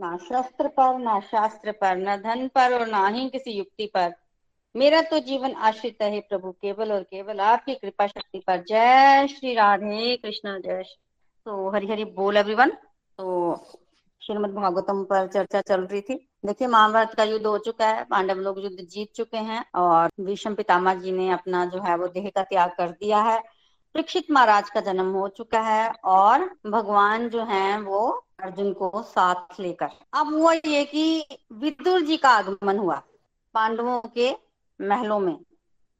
ना शस्त्र पर, ना शास्त्र पर, न धन पर और ना ही किसी युक्ति पर। मेरा तो जीवन आश्रित है प्रभु, केवल और केवल आपकी कृपा शक्ति पर। जय श्री राधे कृष्ण, जय तो हरि हरि बोल एवरीवन तो श्रीमद भागवतम पर चर्चा चल रही थी। देखिए, महाभारत का युद्ध हो चुका है, पांडव लोग युद्ध जीत चुके हैं और विषम पितामह जी ने अपना जो है वो देह का त्याग कर दिया है। परीक्षित महाराज का जन्म हो चुका है और भगवान जो है वो अर्जुन को साथ लेकर। अब हुआ ये कि विदुर जी का आगमन हुआ पांडवों के महलों में।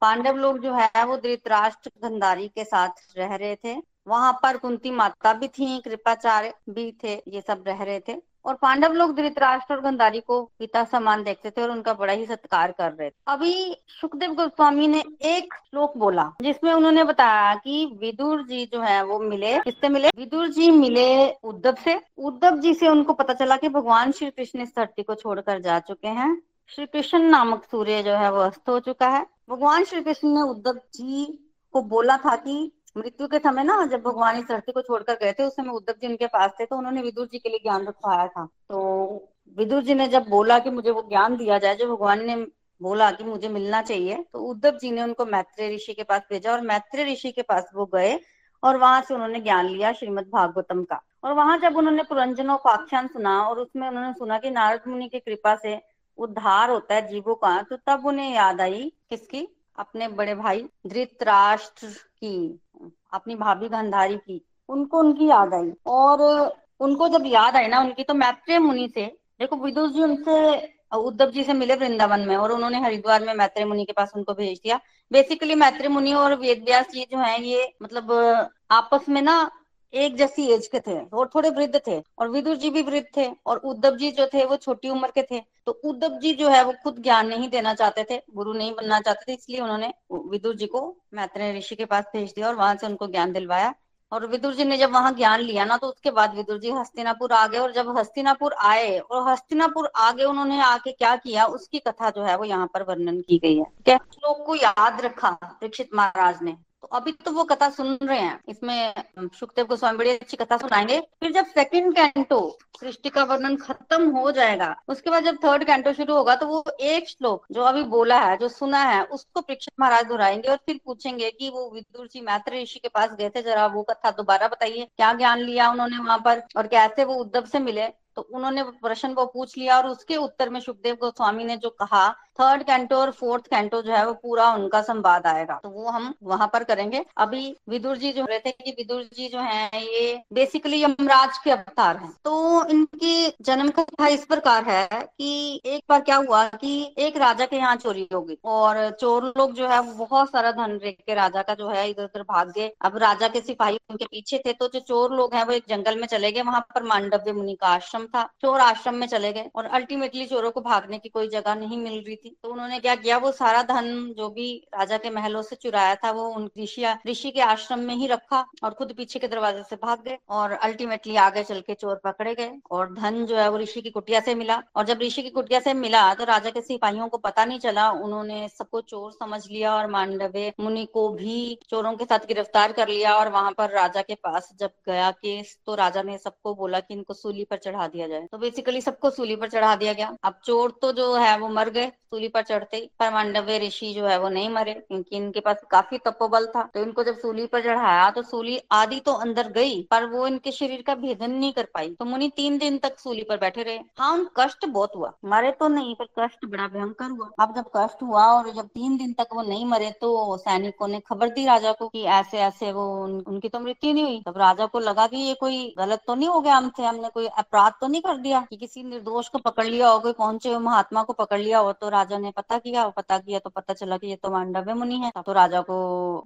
पांडव लोग जो है वो धृतराष्ट्र गंधारी के साथ रह रहे थे। वहाँ पर कुंती माता भी थी, कृपाचार्य भी थे, ये सब रह रहे थे। और पांडव लोग धृतराष्ट्र और गंधारी को पिता समान देखते थे और उनका बड़ा ही सत्कार कर रहे थे। अभी सुखदेव गोस्वामी ने एक श्लोक बोला, जिसमें उन्होंने बताया कि विदुर जी जो है, वो मिले। किससे मिले? विदुर जी मिले उद्धव से। उद्धव जी से उनको पता चला कि भगवान श्री कृष्ण इस धरती को छोड़कर जा चुके हैं। श्री कृष्ण नामक सूर्य जो है, वो अस्त हो चुका है। भगवान श्री कृष्ण ने उद्धव जी को बोला था कि मृत्यु के समय ना जब भगवान इस धरती को छोड़कर गए थे, उस समय उद्धव जी उनके पास थे तो उन्होंने विदुर जी के लिए ज्ञान रखवाया था। तो विदुर जी ने जब बोला कि मुझे वो ज्ञान दिया जाए, जो भगवान ने बोला कि मुझे मिलना चाहिए तो उद्धव जी ने उनको मैत्रेय ऋषि के पास भेजा और मैत्रेय ऋषि के पास वो गए और वहाँ से उन्होंने ज्ञान लिया श्रीमद भागवतम का। और वहाँ जब उन्होंने पुरंजनों का आख्यान सुना और उसमें उन्होंने सुना कि नारद मुनि की कृपा से उद्धार होता है जीवों का तो तब उन्हें याद आई किसकी? अपने बड़े भाई धृतराष्ट्र की। अपनी भाभी गंधारी की, उनको उनकी याद आई। और उनको जब याद आई ना उनकी तो मैत्रेय मुनि से, देखो विदुष जी उनसे, उद्धव जी से मिले वृंदावन में, और उन्होंने हरिद्वार में मैत्रेय मुनि के पास उनको भेज दिया। बेसिकली मैत्रेय मुनि और वेद व्यास जी जो है, ये मतलब आपस में ना एक जैसी एज के थे और थोड़े वृद्ध थे और विदुर जी भी वृद्ध थे और उद्धव जी जो थे वो छोटी उम्र के थे। तो उद्धव जी जो है वो खुद ज्ञान नहीं देना चाहते थे, गुरु नहीं बनना चाहते थे, इसलिए उन्होंने विदुर जी को मैत्रेय ऋषि के पास भेज दिया और वहाँ से उनको ज्ञान दिलवाया। और विदुर जी ने जब वहाँ ज्ञान लिया ना तो उसके बाद विदुर जी हस्तिनापुर आ गए और जब हस्तिनापुर आए और हस्तिनापुर आगे उन्होंने आके क्या किया, उसकी कथा जो है वो यहाँ पर वर्णन की गई है। क्या लोग को याद रखा दीक्षित महाराज ने। तो अभी तो वो कथा सुन रहे हैं। इसमें सुखदेव गोस्वामी बड़ी अच्छी कथा सुनाएँगे। फिर जब सेकंड कैंटो सृष्टि का वर्णन खत्म हो जाएगा, उसके बाद जब थर्ड कैंटो शुरू होगा तो वो एक श्लोक जो अभी बोला है, जो सुना है, उसको परीक्षित महाराज दोहराएँगे और फिर पूछेंगे कि वो विदुर जी मैत्र ऋषि के पास गए थे। जरा वो कथा दोबारा बताइए। क्या ज्ञान लिया उन्होंने वहाँ पर और कैसे वो उद्धव से मिले? तो उन्होंने प्रश्न को पूछ लिया और उसके उत्तर में सुखदेव गोस्वामी ने जो कहा थर्ड कैंटो और फोर्थ कैंटो जो है वो पूरा उनका संवाद आएगा। तो वो हम वहाँ पर करेंगे। अभी विदुर जी जो रहते हैं, कि विदुर जी जो है, ये बेसिकली यमराज के अवतार हैं। तो इनकी जन्म कथा इस प्रकार है कि एक बार क्या हुआ कि एक राजा के यहाँ चोरी हो गई और चोर लोग जो है वो बहुत सारा धन रख के राजा का जो है इधर उधर भाग गए। अब राजा के सिपाही उनके पीछे थे तो जो चोर लोग हैं वो एक जंगल में चले गए। वहाँ पर मांडव्य मुनि का आश्रम था, चोर आश्रम में चले गए और अल्टीमेटली चोरों को भागने की कोई जगह नहीं मिल रही थी। तो उन्होंने क्या किया, वो सारा धन जो भी राजा के महलों से चुराया था, वो उन ऋषि ऋषि के आश्रम में ही रखा और खुद पीछे के दरवाजे से भाग गए और अल्टीमेटली आगे चल के चोर पकड़े गए और धन जो है वो ऋषि की कुटिया से मिला। और जब ऋषि की कुटिया से मिला तो राजा के सिपाहियों को पता नहीं चला, उन्होंने सबको चोर समझ लिया और मांडवे मुनि को भी चोरों के साथ गिरफ़्तार कर लिया और वहाँ पर राजा के पास जब गया केस तो राजा ने सबको बोला कि इनको सूली पर चढ़ा दिया जाए। तो बेसिकली सबको सूली पर चढ़ा दिया गया। अब चोर तो जो है वो मर गए सूली पर चढ़ते ही। पर मांडव्य ऋषि जो है वो नहीं मरे क्योंकि इनके पास काफ़ी तपोबल था। तो इनको जब सूली पर चढ़ाया तो सूली आदि तो अंदर गई पर वो इनके शरीर का भेदन नहीं कर पाई। तो मुनि तीन दिन तक सूली पर बैठे रहे। हाँ उन कष्ट बहुत हुआ। मरे तो नहीं पर कष्ट बड़ा भयंकर हुआ। अब जब कष्ट हुआ और जब तीन दिन तक वो नहीं मरे तो सैनिकों ने खबर दी राजा को कि ऐसे ऐसे वो उन, उनकी तो मृत्यु नहीं हुई। तब राजा को लगा कि ये कोई गलत तो नहीं हो गया हमसे हमने कोई अपराध तो नहीं कर दिया कि किसी निर्दोष को पकड़ लिया हो, कोई पहुँचे हुए महात्मा को पकड़ लिया हो तो राजा ने पता किया पता किया तो पता चला कि ये तो मांडव्य मुनि है। तो राजा को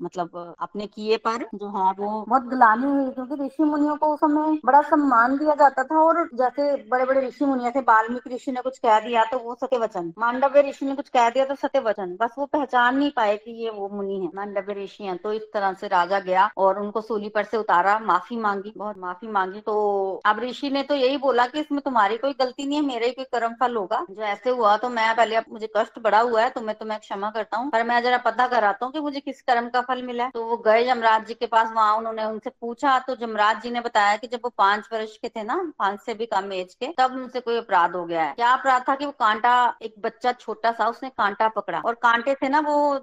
मतलब अपने किए पर जो है वो बहुत गलानी हुई, क्योंकि ऋषि मुनियों को उस समय बड़ा सम्मान दिया जाता था और जैसे बड़े बड़े ऋषि मुनिया थे, वाल्मीकि ऋषि ने कुछ कह दिया तो वो सत्य वचन, मांडव्य ऋषि ने कुछ कह दिया तो सत्य वचन, बस वो पहचान नहीं पाए कि ये वो मुनि है, मांडव्य ऋषि है। तो इस तरह से राजा गया और उनको सूली पर से उतारा, माफ़ी मांगी, बहुत माफ़ी मांगी। तो अब ऋषि ने तो यही बोला कि इसमें तुम्हारी कोई गलती नहीं है, मेरा ही कोई कर्म फल होगा। जो ऐसे हुआ तो मैं पहले अब, मुझे कष्ट बड़ा हुआ है तो मैं तुम्हें क्षमा करता हूँ। पर मैं जरा पता कराता हूँ कि मुझे किस कर्म का फल मिला है। तो वो गए जमराज जी के पास, वहाँ उन्होंने उनसे पूछा। तो जमराज जी ने बताया कि जब वो पाँच वर्ष के थे ना, पाँच से भी कम एज के, तब उनसे कोई अपराध हो गया है। क्या अपराध था कि वो कांटा, एक बच्चा छोटा सा, उसने कांटा पकड़ा। और कांटे थे ना वो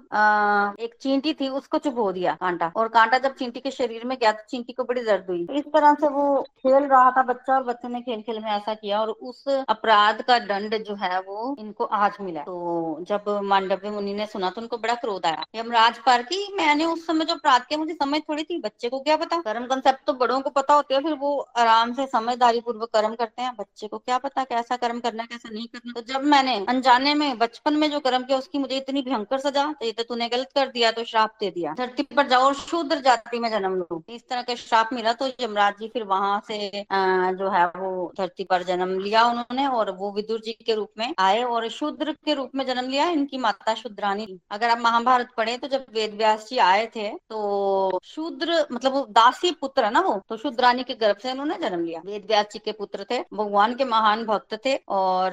एक चींटी थी, उसको चुभो दिया कांटा। और कांटा जब चींटी के शरीर में गया तो चींटी को बड़ी दर्द हुई। इस तरह से वो खेल रहा था बच्चा और बच्चे ने खेल खेल में ऐसा किया और उस अपराध का दंड जो है वो इनको आज मिला तो जब मांडव्य मुनि ने सुना तो उनको बड़ा क्रोध आया। यमराज पर की मैंने उस समय जो अपराध किया, मुझे समझ थोड़ी थी, बच्चे को क्या पता? कर्म कंसेप्ट तो बड़ों को पता होते है, फिर वो आराम से समझदारी पूर्वक कर्म करते हैं, बच्चे को क्या पता कैसा कर्म करना कैसा नहीं करना तो जब मैंने अनजाने में बचपन में जो कर्म किया, उसकी मुझे इतनी भयंकर सजा तो ये तो तूने गलत कर दिया तो श्राप दे दिया। धरती पर जाओ और शूद्र जाति में जन्म लो। इस तरह का श्राप मिला तो यमराज जी फिर वहाँ से जो है वो धरती पर जन्म लिया उन्होंने और वो विदुर जी के रूप में आए और शूद्र के रूप में जन्म लिया, इनकी माता शुद्रानी अगर आप महाभारत पढ़े तो जब वेद व्यास जी आए थे तो शूद्र मतलब दासी पुत्र है ना वो? तो शुद्रानी के गर्भ से उन्होंने जन्म लिया। वेद व्यास जी के पुत्र थे, भगवान के महान भक्त थे और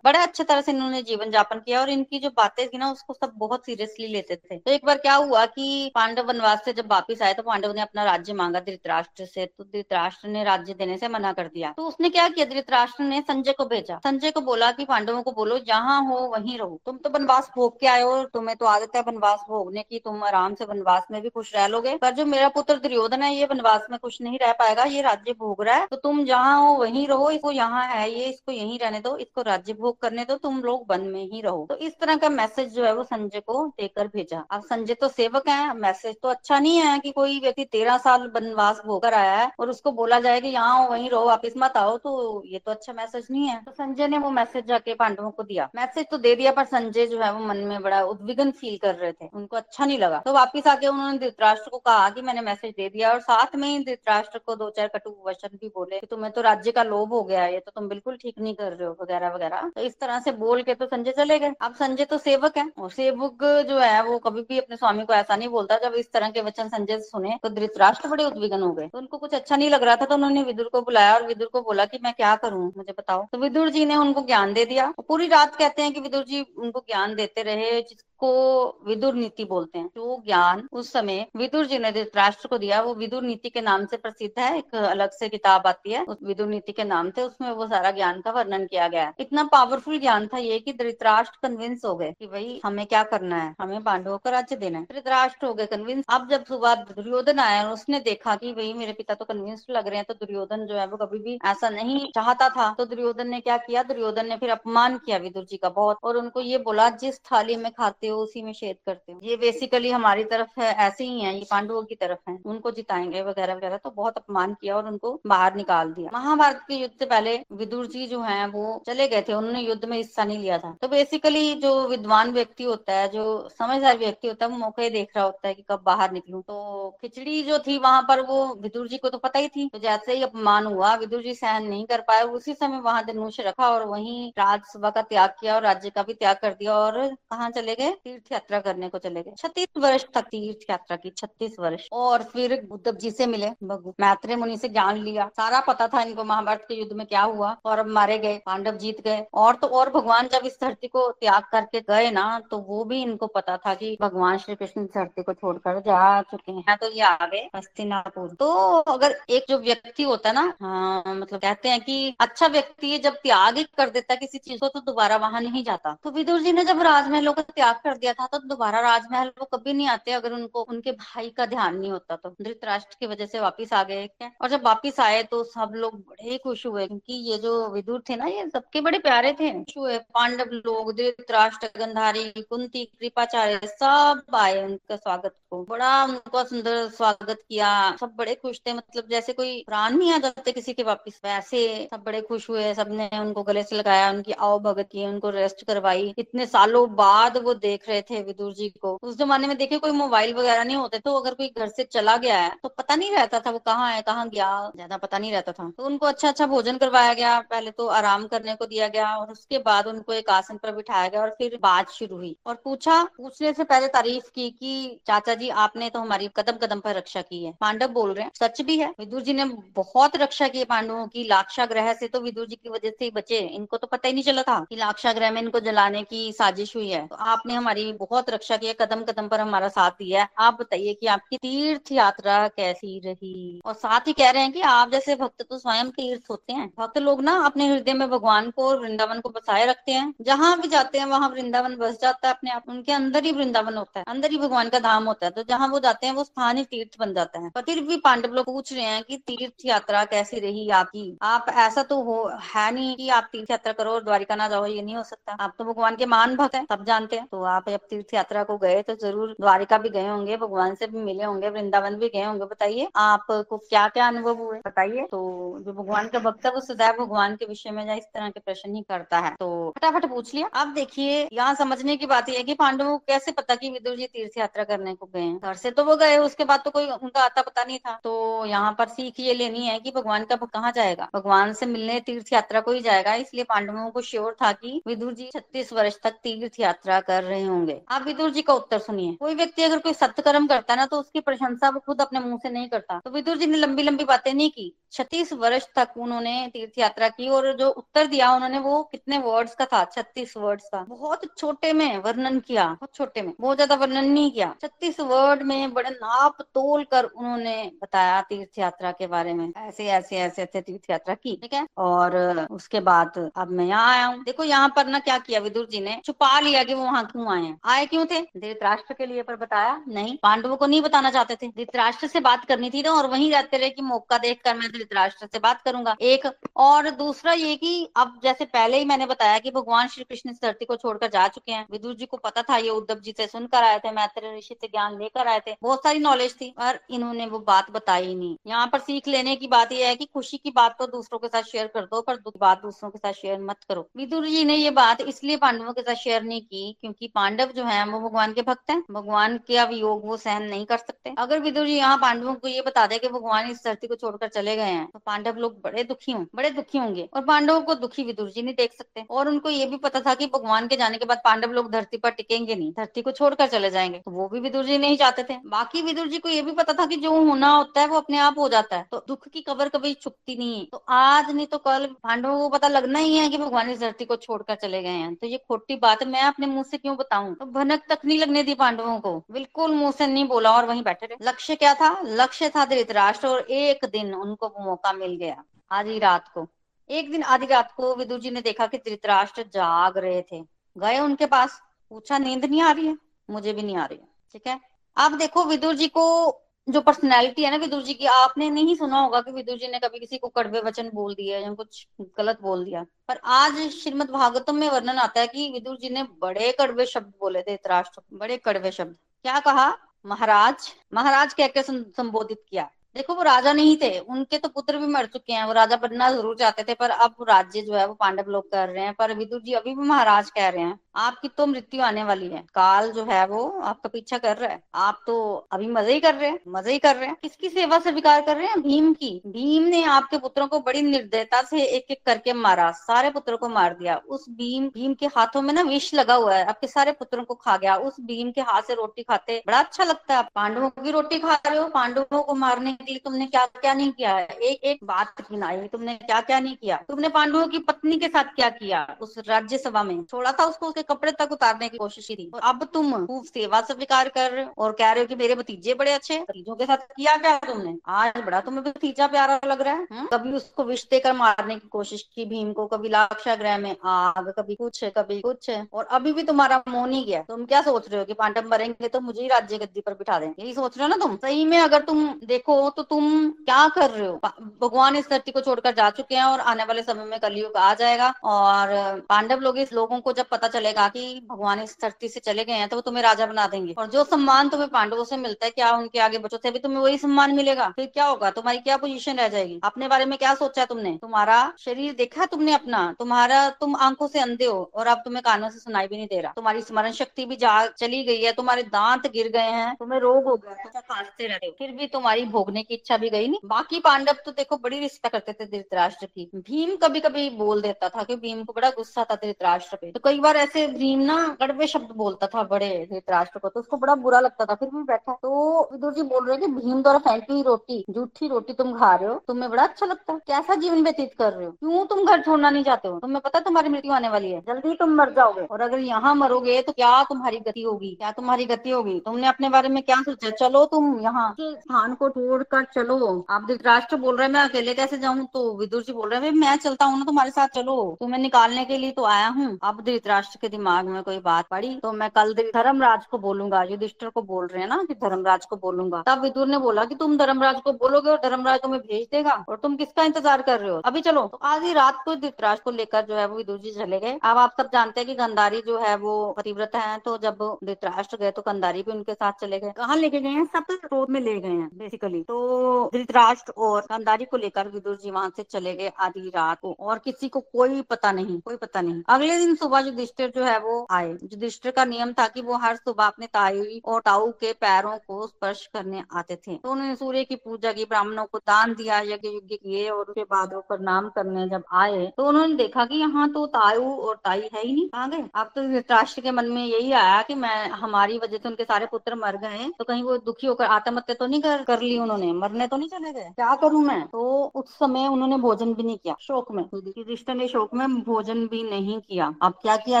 बड़े अच्छे तरह से इन्होंने जीवन जापन किया और इनकी जो बातें थी ना, उसको सब बहुत सीरियसली लेते थे। तो एक बार क्या हुआ कि पांडव वनवास से जब वापिस आए तो पांडव ने अपना राज्य मांगा, धृतराष्ट्र से। तो धृतराष्ट्र ने राज्य देने से मना कर दिया। तो उसने क्या किया धृतराष्ट्र ने संजय को भेजा। संजय को बोला कि पांडवों को बोलो, जहाँ हो वहीं रहो। तुम तो वनवास भोग के आए हो तुम्हें तो आदत है वनवास भोगने की। तुम आराम से वनवास में भी खुश रह लोगे। पर जो मेरा पुत्र दुर्योधन है, ये वनवास में खुश नहीं रह पाएगा। ये राज्य भोग रहा है। तो तुम जहाँ हो वहीं रहो। इसको यहाँ है, ये इसको यहीं रहने दो। इसको राज्य भोग करने दो। तुम लोग वन में ही रहो। तो इस तरह का मैसेज जो है वो संजय को देकर भेजा। अब संजय तो सेवक है। मैसेज तो अच्छा नहीं है कि कोई व्यक्ति तेरह साल वनवास भोकर आया है और उसको बोला जाए कि यहाँ वहीं रहो। वापिस मत आओ। तो ये तो अच्छा मैसेज नहीं है। तो संजय ने वो मैसेज जाके पांडवों को दिया। मैसेज तो दे दिया, पर संजय जो है वो मन में बड़ा उद्विघन फील कर रहे थे। उनको अच्छा नहीं लगा। तो वापिस आके उन्होंने धृतराष्ट्र को कहा कि मैंने मैसेज दे दिया और साथ में ही धृतराष्ट्र को दो चार कटु वचन भी बोले कि तुम्हें तो राज्य का लोभ हो गया ये तो तुम बिल्कुल ठीक नहीं कर रहे हो वगैरह वगैरह। तो इस तरह से बोल के तो संजय चले गए। अब संजय तो सेवक है और सेवक जो है वो कभी भी अपने स्वामी को ऐसा नहीं बोलता। जब इस तरह के वचन संजय सुने तो धृतराष्ट्र बड़े उद्विघन हो गए। तो उनको कुछ अच्छा नहीं लग रहा था तो उन्होंने विदुर को बुलाया और विदुर को बोला की मैं क्या करूँ? मुझे बताओ। तो विदुर जी ने उनको ज्ञान दे दिया। पूरी रात कहते हैं कि विदुर जी उनको ज्ञान देते रहे जिसको विदुर नीति बोलते हैं। जो ज्ञान उस समय विदुर जी ने धृतराष्ट्र को दिया, वो विदुर नीति के नाम से प्रसिद्ध है। एक अलग से किताब आती है, उस विदुर नीति के नाम से उसमें वो सारा ज्ञान का वर्णन किया गया है। इतना पावरफुल ज्ञान था ये कि धृतराष्ट्र कन्विंस हो गए कि भाई हमें क्या करना है? हमें पांडवों का राज्य देना है। धृतराष्ट्र हो गए कन्विंस अब जब सुबह दुर्योधन आया और उसने देखा कि भाई मेरे पिता तो कन्विंस लग रहे हैं तो दुर्योधन जो है वो कभी भी ऐसा नहीं चाहता था। तो दुर्योधन ने क्या किया? दुर्योधन ने फिर अपमान किया विदुर जी का बहुत और उनको ये बोला, जिस थाली में खाते हो उसी में छेद करते हो। ये बेसिकली हमारी तरफ़ है, ऐसे ही है, ये पांडवों की तरफ़ है। उनको जिताएँगे वगैरह वगैरह तो बहुत अपमान किया और उनको बाहर निकाल दिया। महाभारत के युद्ध से पहले विदुर जी जो है, वो चले गए थे। उन्होंने युद्ध में हिस्सा नहीं लिया था। तो बेसिकली जो विद्वान व्यक्ति होता है, जो समझदार व्यक्ति होता है, वो मौके देख रहा होता है कि कब बाहर निकलू। तो खिचड़ी जो थी वहाँ पर, वो विदुर जी को तो पता ही थी। तो जैसे ही अपमान हुआ, विदुर जी सहन नहीं कर पाए, उसी समय वहाँ धनुष रखा और वहीं राजसभा का त्याग किया और राज्य का भी त्याग कर दिया और कहा चले गए? तीर्थ यात्रा करने को चले गए। छत्तीस वर्ष तक तीर्थ यात्रा की, छत्तीस वर्ष। और फिर उद्धव जी से मिले मैत्रेय मुनि से ज्ञान लिया। सारा पता था इनको महाभारत के युद्ध में क्या हुआ और अब मारे गए, पांडव जीत गए। और तो और भगवान जब इस धरती को त्याग करके गए ना तो वो भी इनको पता था कि भगवान श्री कृष्ण इस धरती को छोड़कर जा चुके हैं। तो ये आ गए हस्तिनापुर। तो अगर एक जो व्यक्ति होता है ना हाँ मतलब कहते हैं कि अच्छा व्यक्ति जब त्याग कर देता किसी चीज़ को तो दोबारा वहाँ नहीं जाता। तो विदुर जी ने जब राजमहलों का त्याग कर दिया था तो दोबारा राजमहल वो कभी नहीं आते अगर उनको, उनके भाई का ध्यान नहीं होता तो धृतराष्ट्र की वजह से वापिस आ गए और जब वापिस आए तो सब लोग बड़े खुश हुए, क्योंकि ये जो विदुर थे ना, ये सबके बड़े प्यारे थे। हुए, पांडव लोग धृतराष्ट्र गंधारी, कुंती, कृपाचार्य, सब आए उनका स्वागत को। बड़ा उनका सुंदर स्वागत किया, सब बड़े खुश थे मतलब जैसे कोई प्राण नहीं आ जाते किसी के वापिस। वैसे सब बड़े खुश हुए, सबने उनको गले से लगाया, उनकी आओ भगत की, उनको रेस्ट करवाई। इतने सालों बाद वो देख रहे थे विदुर जी को। उस जमाने में देखे कोई मोबाइल वगैरह नहीं होते तो अगर कोई घर से चला गया है तो पता नहीं रहता था वो कहाँ है, कहाँ गया, ज़्यादा पता नहीं रहता था। तो उनको अच्छा अच्छा भोजन करवाया गया, पहले तो आराम करने को दिया गया, और उसके बाद उनको एक आसन पर बिठाया गया, और फिर बात शुरू हुई। और पूछा, पूछने से पहले तारीफ़ की कि, चाचा जी, आपने तो हमारी कदम कदम पर रक्षा की है। पांडव बोल रहे हैं, सच भी है। विदुर जी ने बहुत रक्षा की पांडवों की। लाक्षा ग्रह से तो विदुर जी की वजह से ही बचे। इनको तो पता ही नहीं चला था कि लाक्षा ग्रह में इनको जलाने की साजिश हुई है। तो आपने हमारी बहुत रक्षा की है कदम कदम पर हमारा साथ दिया है। आप बताइए कि आपकी तीर्थ यात्रा कैसी रही? और साथ ही कह रहे हैं कि आप जैसे भक्त तो स्वयं तीर्थ होते हैं। भक्त लोग ना अपने हृदय में भगवान को और वृंदावन को बसाए रखते हैं। जहाँ भी जाते हैं, वहाँ वृंदावन बस जाता है अपने आप। उनके अंदर ही वृंदावन होता है। अंदर ही भगवान का धाम होता है। तो जहाँ वो जाते हैं, वो स्थान ही तीर्थ बन जाता है। फिर भी पांडव लोग पूछ रहे हैं कि तीर्थ यात्रा कैसी रही आपकी? आप ऐसा तो हो, है नहीं कि आप तीर्थ यात्रा करो और द्वारिका ना जाओ, ये नहीं हो सकता। आप तो भगवान के मान भक्त है सब जानते हैं। तो आप जब तीर्थ यात्रा को गए तो ज़रूर द्वारिका भी गए होंगे, भगवान से भी मिले होंगे, वृंदावन भी गए होंगे। बताइए, आपको क्या क्या अनुभव हुए? बताइए। तो जो भगवान का भक्त है, वो सदैव भगवान के विषय में इस तरह के प्रश्न ही करता है। तो फटाफट पूछ लिया। आप देखिए, यहाँ समझने की बात यह है कि पांडवों को कैसे पता की विदुर जी तीर्थ यात्रा करने को गए घर से तो वो गए, उसके बाद तो कोई उनका आता पता नहीं था। तो यहाँ पर सीख ये लेनी है की भगवान का कहाँ जाएगा? भगवान से मिलने तीर्थ यात्रा को ही जाएगा? इसलिए पांडवों को श्योर था कि विदुर जी छत्तीस वर्ष तक तीर्थ यात्रा कर रहे होंगे। आप विदुर जी का उत्तर सुनिए। कोई व्यक्ति अगर कोई सत्कर्म करता है ना तो उसकी प्रशंसा वो खुद अपने मुँह से नहीं करता। तो विदुर जी ने लंबी लंबी बातें नहीं की। छत्तीस वर्ष तक उन्होंने तीर्थ यात्रा की और जो उत्तर दिया उन्होंने वो कितने वर्ड्स का था? छत्तीस वर्ड्स का। बहुत छोटे में वर्णन किया, बहुत छोटे में। बहुत ज़्यादा वर्णन नहीं किया। छत्तीस वर्ड में बड़े नाप तोल कर उन्होंने बताया तीर्थ यात्रा के बारे में। ऐसे ऐसे ऐसे ऐसे तीर्थ यात्रा की, ठीक है? और उसके बाद अब मैं यहाँ आया हूँ। देखो यहाँ पर ना क्या किया विदुर जी ने? छुपा लिया कि वो वहाँ क्यों आए हैं। आए क्यों थे? धृतराष्ट्र के लिए पर बताया? नहीं। पांडवों को नहीं बताना चाहते थे। धृतराष्ट्र से बात करनी थी ना और वहीं रहते रहे कि मौका देखकर मैं धृतराष्ट्र से बात करूँगा। एक और दूसरा ये कि अब जैसे पहले ही मैंने बताया कि भगवान श्री कृष्ण इस धरती को छोड़कर जा चुके हैं। विदुर जी को पता था, ये उद्धव जी से सुनकर आए थे, मैत्र ऋषि से ज्ञान लेकर आए थे। बहुत सारी नॉलेज थी, पर इन्होंने वो बात बताई नहीं। यहाँ पर सीख लेने की बात यह है कि खुशी की बात तो दूसरों के साथ शेयर कर दो, पर बात दूसरों के साथ शेयर मत करो। विदुर जी ने ये बात इसलिए पांडवों के साथ शेयर नहीं की क्योंकि पांडव जो है, वो भगवान के भक्त हैं। भगवान के अब अभियोग वो सहन नहीं कर सकते। अगर विदुर जी यहाँ पांडवों को ये बता दे कि भगवान इस धरती को छोड़कर चले गए हैं तो पांडव लोग बड़े दुखी हों, बड़े दुखी होंगे। और पांडवों को दुखी विदुर जी नहीं देख सकते। और उनको ये भी पता था कि भगवान के जाने के बाद पांडव लोग धरती पर टिकेंगे नहीं, धरती को छोड़कर चले जाएँगे। तो वो भी विदुर जी नहीं चाहते थे। बाकी विदुर जी को ये भी पता था कि जो होना होता है, वो अपने आप हो जाता है। तो दुख की कबर कभी छुपती नहीं है। तो आज नहीं तो कल पांडवों को पता लगना ही है कि भगवान इस धरती को छोड़कर चले गए हैं। तो ये खोटी बात मैं अपने मुँह से क्यों बताऊँ तो भनक तक नहीं लगने दी पांडवों को। बिल्कुल मुँह से नहीं बोला और वहीं बैठे रहे। लक्ष्य क्या था? लक्ष्य था धृतराष्ट्र और एक दिन उनको मौका मिल गया, आधी रात को। एक दिन आधी रात को विदुर जी ने देखा कि धृतराष्ट्र जाग रहे थे। गए उनके पास। पूछा, नींद नहीं आ रही है? मुझे भी नहीं आ रही है। ठीक है। आप देखो, विदुर जी को जो पर्सनैलिटी है ना विदुर जी की, आपने नहीं सुना होगा कि विदुर जी ने कभी किसी को कड़वे वचन बोल दिया या कुछ गलत बोल दिया। पर आज श्रीमद भागवतम में वर्णन आता है कि विदुर जी ने बड़े कड़वे शब्द बोले थे धृतराष्ट्र बड़े कड़वे शब्द। क्या कहा? महाराज महाराज कह के संबोधित किया? देखो, वो राजा नहीं थे, उनके तो पुत्र भी मर चुके हैं, वो राजा बनना ज़रूर चाहते थे, पर अब राज्य जो है, वो पांडव लोग कर रहे हैं, पर विदुर जी अभी भी महाराज कह रहे हैं। आपकी तो मृत्यु आने वाली है। काल जो है वो आपका पीछा कर रहा है। आप तो अभी मज़े ही कर रहे हैं, मज़े ही कर रहे हैं। किसकी सेवा स्वीकार कर रहे हैं? भीम की। भीम ने आपके पुत्रों को बड़ी निर्दयता से एक एक करके मारा, सारे पुत्रों को मार दिया। उस भीम भीम के हाथों में ना विष लगा हुआ है। आपके सारे पुत्रों को खा गया। उस भीम के हाथ से रोटी खाते, बड़ा अच्छा लगता है। पांडवों की रोटी खा रहे हो, पांडवों को मारने के लिए तुमने क्या क्या नहीं किया है? एक एक बात गिनाई तुमने क्या क्या नहीं किया? तुमने पांडवों की पत्नी के साथ क्या किया उस राज्यसभा में? छोड़ा था उसको उसके कपड़े तक उतारने की कोशिश की थी। और अब तुम खूब सेवा स्वीकार कर रहे हो और कह रहे हो कि मेरे भतीजे बड़े अच्छे भतीजों के साथ किया क्या तुमने? आज बड़ा तुम्हें भतीजा प्यारा लग रहा है हुँ? कभी उसको विष देकर मारने की कोशिश की भीम को कभी लाक्षाग्रह में आग कभी कुछ कभी कुछ। और अभी भी तुम्हारा मोह नहीं गया। तुम क्या सोच रहे हो कि पांडव मरेंगे तो मुझे ही राज्य गद्दी पर बिठा देंगे? यही सोच रहे हो ना तुम? सही में अगर तुम देखो तो तुम क्या कर रहे हो? भगवान इस धरती को छोड़कर जा चुके हैं और आने वाले समय में कलयुग आ जाएगा। और पांडव लोग इस लोगों को जब पता चलेगा कि भगवान इस धरती से चले गए हैं तो वो तुम्हें राजा बना देंगे। और जो सम्मान तुम्हें पांडवों से मिलता है, क्या उनके आगे से भी तुम्हें वही सम्मान मिलेगा। फिर क्या होगा? तुम्हारी क्या पोजीशन रह जाएगी? अपने बारे में क्या सोचा तुमने? तुम्हारा शरीर देखा तुमने अपना? तुम्हारा तुम आँखों से अंधे हो, और अब तुम्हें कानों से सुनाई भी नहीं दे रहा। तुम्हारी स्मरण शक्ति भी जा चली गई है, तुम्हारे दांत गिर गए हैं, तुम्हें रोग हो गया खांसते रहते हो। फिर भी तुम्हारी भोगने की इच्छा भी गई नहीं। बाकी पांडव तो देखो, बड़ी रिश्ता करते थे धृतराष्ट्र की। भीम कभी कभी बोल देता था कि भीम को बड़ा गुस्सा था धृतराष्ट्र पे। तो कई बार ऐसे भीम ना कड़वे शब्द बोलता था बड़े धृतराष्ट्र को तो उसको बड़ा बुरा लगता था। फिर भी बैठा तो विदुर जी बोल रहे कि भीम द्वारा फेंकी रोटी, जूठी रोटी तुम खा रहे हो, तुम्हें बड़ा अच्छा लगता है। कैसा जीवन व्यतीत कर रहे हो? क्यों तुम घर छोड़ना नहीं चाहते हो? तुम्हें पता तुम्हारी मृत्यु आने वाली है। जल्दी तुम मर जाओगे। और अगर यहाँ मरोगे तो क्या तुम्हारी गति होगी? क्या तुम्हारी गति होगी? तुमने अपने बारे में क्या सोचा? चलो तुम यहाँ स्थान को छोड़ कर चलो। आप धृतराष्ट्र बोल रहे मैं अकेले कैसे जाऊँ? तो विदुर जी बोल रहे हैं मैं चलता हूँ ना तुम्हारे साथ, चलो। तुम्हें निकालने के लिए तो आया हूँ। अब धृतराष्ट्र के दिमाग में कोई बात पड़ी तो मैं कल धर्मराज को बोलूँगा, युधिष्ठर को बोल रहे हैं ना कि धर्मराज को बोलूँगा। तब विदुर ने बोला कि तुम धर्मराज को बोलोगे और धर्मराज तुम्हें भेज देगा, और तुम किसका इंतज़ार कर रहे हो? अभी चलो तो ही रात को धृतराज को लेकर जो है वो विदुर जी चले गए। अब आप सब जानते हैं कि गंधारी जो है वो पतिव्रत है तो जब धृतराष्ट्र गए तो गंधारी भी उनके साथ चले गए। कहाँ लेके गए हैं? सब रोड में ले गए हैं बेसिकली तो धृतराष्ट्र और गंधारी को लेकर विदुर जी वहाँ से चले गए आधी रात को, और किसी को कोई पता नहीं, कोई पता नहीं। अगले दिन सुबह युधिष्ठिर जो है वो आए। युधिष्ठिर का नियम था कि वो हर सुबह अपने ताई और ताऊ के पैरों को स्पर्श करने आते थे। तो उन्होंने सूर्य की पूजा की ब्राह्मणों को दान दिया यज्ञ यज्ञ किए और उसके बाद वो प्रणाम करने जब आए तो उन्होंने देखा कि यहाँ तो ताऊ और ताई है ही नहीं कहाँ गए? अब तो राष्ट्र के मन में यही आया कि मैं हमारी वजह से उनके सारे पुत्र मर गए तो कहीं वो दुखी होकर आत्महत्या तो नहीं कर, कर ली उन्होंने मरने तो नहीं चले गए? क्या करूँ मैं? तो उस समय उन्होंने भोजन भी नहीं किया शोक में। युधिष्ठिर ने शोक में भोजन भी नहीं किया। अब क्या किया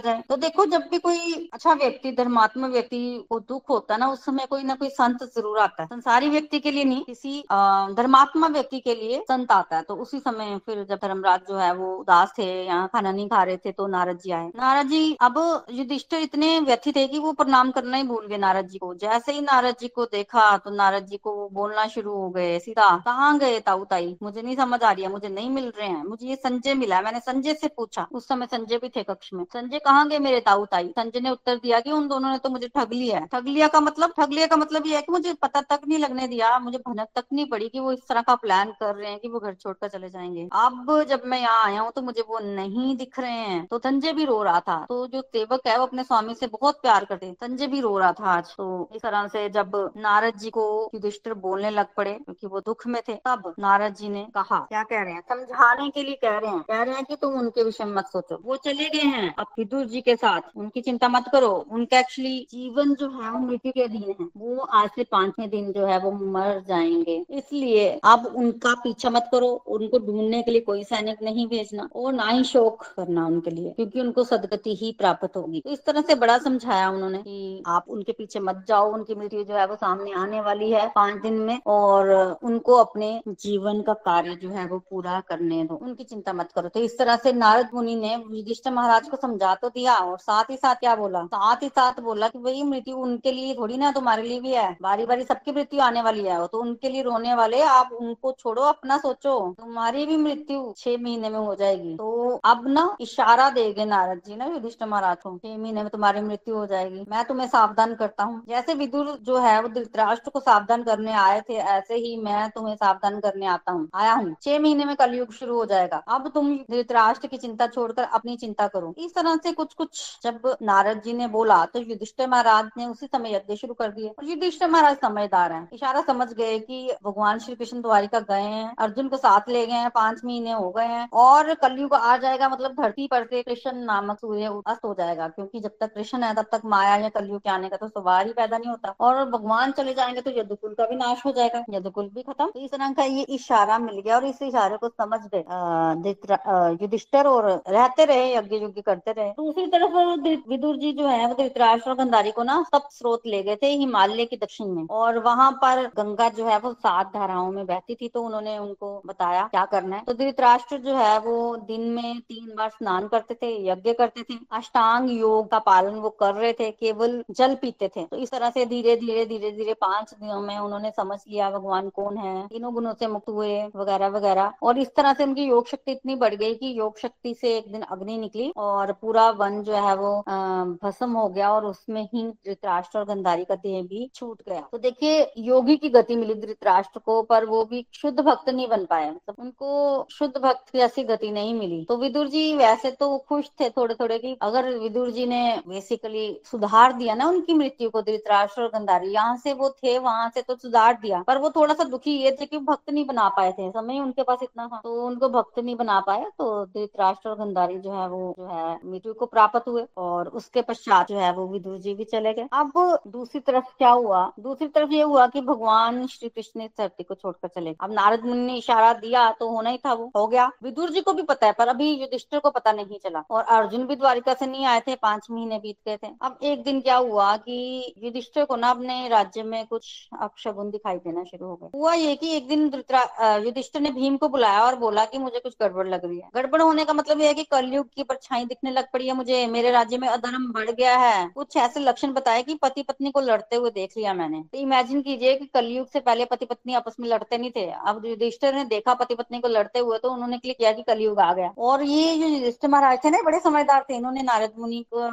जाए? तो देखो, जब भी कोई अच्छा व्यक्ति, धर्मात्मा व्यक्ति को दुख होता है ना, उस समय कोई ना कोई संत ज़रूर आता है। संसारी व्यक्ति के लिए नहीं, किसी धर्मात्मा व्यक्ति के लिए संत आता है। तो उसी समय फिर जब धर्मराज जो है, वो उदास थे, यहाँ खाना नहीं खा रहे थे तो नारद जी आए। नारद जी, अब युधिष्ठिर इतने व्यथित थे कि वो प्रणाम करना ही भूल गए नारद जी को। जैसे ही नारद जी को देखा तो नारद जी को बोलना शुरू हो गए सीधा कहाँ गए ताऊ ताई? मुझे नहीं समझ आ रही है, मुझे नहीं मिल रहे हैं, मुझे ये संजय मिला है। मैंने संजय से पूछा। उस समय संजय भी थे कक्ष में। संजय कहाँ गए मेरे ताऊ ताई। संजय ने उत्तर दिया कि उन दोनों ने तो मुझे ठग लिया है। ठग लिया का मतलब ठग लिया का मतलब ये है कि मुझे पता तक नहीं लगने दिया, मुझे भनक तक नहीं पड़ी कि वो इस तरह का प्लान कर रहे हैं कि वो घर छोड़कर चले जाएँगे। अब जब मैं यहाँ आया हूँ तो मुझे वो नहीं दिख रहे हैं। तो संजय भी रो रहा था। तो जो सेवक है वो अपने स्वामी से बहुत प्यार करते संजय भी रो रहा था आज। तो इस तरह से जब नारद जी को युधिष्ठिर बोलने लग पड़े, क्योंकि वो दुख में थे, तब नारद जी ने कहा, क्या कह रहे हैं? समझाने के लिए कह रहे हैं। कह रहे हैं कि तुम उनके विषय मत सोचो। वो चले गए हैं। अब विदुर जी के साथ, उनकी चिंता मत करो। उनका एक्चुअली जीवन जो है, वो मृत्यु के अधीन है। वो आज से पाँचवें दिन जो है, वो मर जाएँगे। इसलिए आप उनका पीछा मत करो। उनको ढूँढने के लिए कोई सैनिक नहीं भेजना और ना ही शोक करना उनके लिए, क्योंकि उनको सदगति ही प्राप्त होगी। तो इस तरह से बड़ा समझाया उन्होंने कि आप उनके पीछे मत जाओ। उनकी मृत्यु जो है, वो सामने आने वाली है पाँच दिन में और उनको अपने जीवन का कार्य जो है, वो पूरा करने दो। उनकी चिंता मत करो। तो इस तरह से नारद मुनि ने युधिष्ठिर महाराज को समझा तो दिया। और साथ ही साथ क्या बोला? साथ ही साथ बोला कि भाई मृत्यु उनके लिए थोड़ी ना तुम्हारे लिए भी है। बारी बारी सबकी मृत्यु आने वाली है तो उनके लिए रोने वाले आप उनको छोड़ो, अपना सोचो। तुम्हारी भी मृत्यु छह महीने में हो जाएगी। तो अब ना इशारा देगे नारद जी, ना युधिष्ठिर महाराज को। छह महीने में तुम्हारी मृत्यु हो जाएगी। मैं तुम्हें सावधान करता हूँ। जैसे विदुर जो है, वो धृतराष्ट्र को सावधान करने आए थे, ऐसे ही मैं तुम्हें सावधान करने आता हूँ। आया हूँ। छह महीने में कलयुग शुरू हो जाएगा। अब तुम धृतराष्ट्र की चिंता छोड़कर अपनी चिंता करो। इस तरह से कुछ कुछ जब नारद जी ने बोला तो युधिष्ठिर महाराज ने उसी समय यज्ञ शुरू कर दिए। और युधिष्ठिर महाराज समझदार हैं। इशारा समझ गए कि भगवान श्री कृष्ण द्वारिका गए हैं, अर्जुन को साथ ले गए हैं, पाँच महीने हो गए हैं, और कलयुग आ जाएगा मतलब धरती पर से कृष्ण नामक सूर्य अस्त हो जाएगा, क्योंकि जब तक कृष्ण है, तब तक माया या कलयुग के आने का तो सवाल ही पैदा नहीं होता। और भगवान चले जाएँगे तो यदुकुल का भी नाश हो जाएगा। यदुकुल भी खत्म। तो इस तरह का ये इशारा मिल गया, और इस इशारे को समझ गए। युधिष्ठर और रहते रहे यज्ञ युग करते रहे। दूसरी तरफ़ विदुर जी जो है, वो धृतराष्ट्र और गंधारी को ना सब स्रोत ले गए थे, हिमालय के दक्षिण में। और वहाँ पर गंगा जो है, वो सात धाराओं में बहती थी तो उन्होंने उनको बताया क्या करना है। तो धृतराष्ट्र जो है, वो दिन में तीन बार स्नान करते थे, यज्ञ करते थे। अष्टांग योग का पालन वो कर रहे थे, केवल जल पीते थे। तो इस तरह से धीरे धीरे धीरे धीरे पाँच दिनों में उन्होंने समझ लिया, भगवान कौन है, तीनों गुणों से मुक्त हुए, वगैरह वगैरह। और इस तरह से उनकी योग शक्ति इतनी बढ़ गई कि योग शक्ति से एक दिन अग्नि निकली और पूरा वन जो है वो भस्म हो गया और उसमें ही धृतराष्ट्र और गंधारी का देह भी छूट गया। तो देखिए, योगी की गति मिली धृतराष्ट्र को, पर वो भी शुद्ध भक्त नहीं बन पाए। मतलब उनको शुद्ध भक्त ऐसी गति नहीं मिली। तो विदुर जी वैसे तो खुश थे थोड़े थोड़े की अगर विदुर जी ने बेसिकली सुधार दिया ना उनकी मृत्यु को धृतराष्ट्र और गंधारी, यहाँ से वो थे, वहाँ से तो सुधार दिया। पर वो थोड़ा सा दुखी ये थे कि भक्त नहीं बना पाए थे। समय उनके पास इतना था। तो उनको भक्त नहीं बना पाए तो धृतराष्ट्र और गंधारी जो है वो जो है मृत्यु को प्राप्त हुए और उसके पश्चात जो है वो विदुर जी भी चले गए। अब दूसरी तरफ़ क्या हुआ? दूसरी तरफ़ ये हुआ कि भगवान श्री कृष्ण इस धरती को छोड़कर चले अब नारद मुनि ने इशारा दिया तो होना ही था वो। हो गया। विदुर जी को भी पता है, पर अभी युधिष्ठिर को पता नहीं चला और अर्जुन भी द्वारिका से नहीं आए थे, पाँच महीने बीत गए थे। अब एक दिन क्या हुआ कि युधिष्ठिर को ना अपने राज्य में कुछ अपशगुन दिखाई देना शुरू हो गया हुआ ये कि एक दिन युधिष्ठिर ने भीम को बुलाया और बोला कि मुझे कुछ गड़बड़ लग रही है। गड़बड़ होने का मतलब यह है कि कलयुग की परछाई दिखने लग पड़ी है मुझे, मेरे राज्य में अधर्म बढ़ गया है। कुछ ऐसे लक्षण बताए कि पति पत्नी को लड़ते हुए देख लिया मैंने। तो इमेजिन कीजिए कि कलयुग से पहले पति पत्नी आपस में लड़ते नहीं थे। अब युधिष्ठिर ने देखा पति पत्नी को लड़ते हुए तो उन्होंने क्लिक किया कि कलयुग आ गया। और ये जो युधिष्ठिर महाराज थे ना बड़े समझदार थे। इन्होंने नारद मुनि को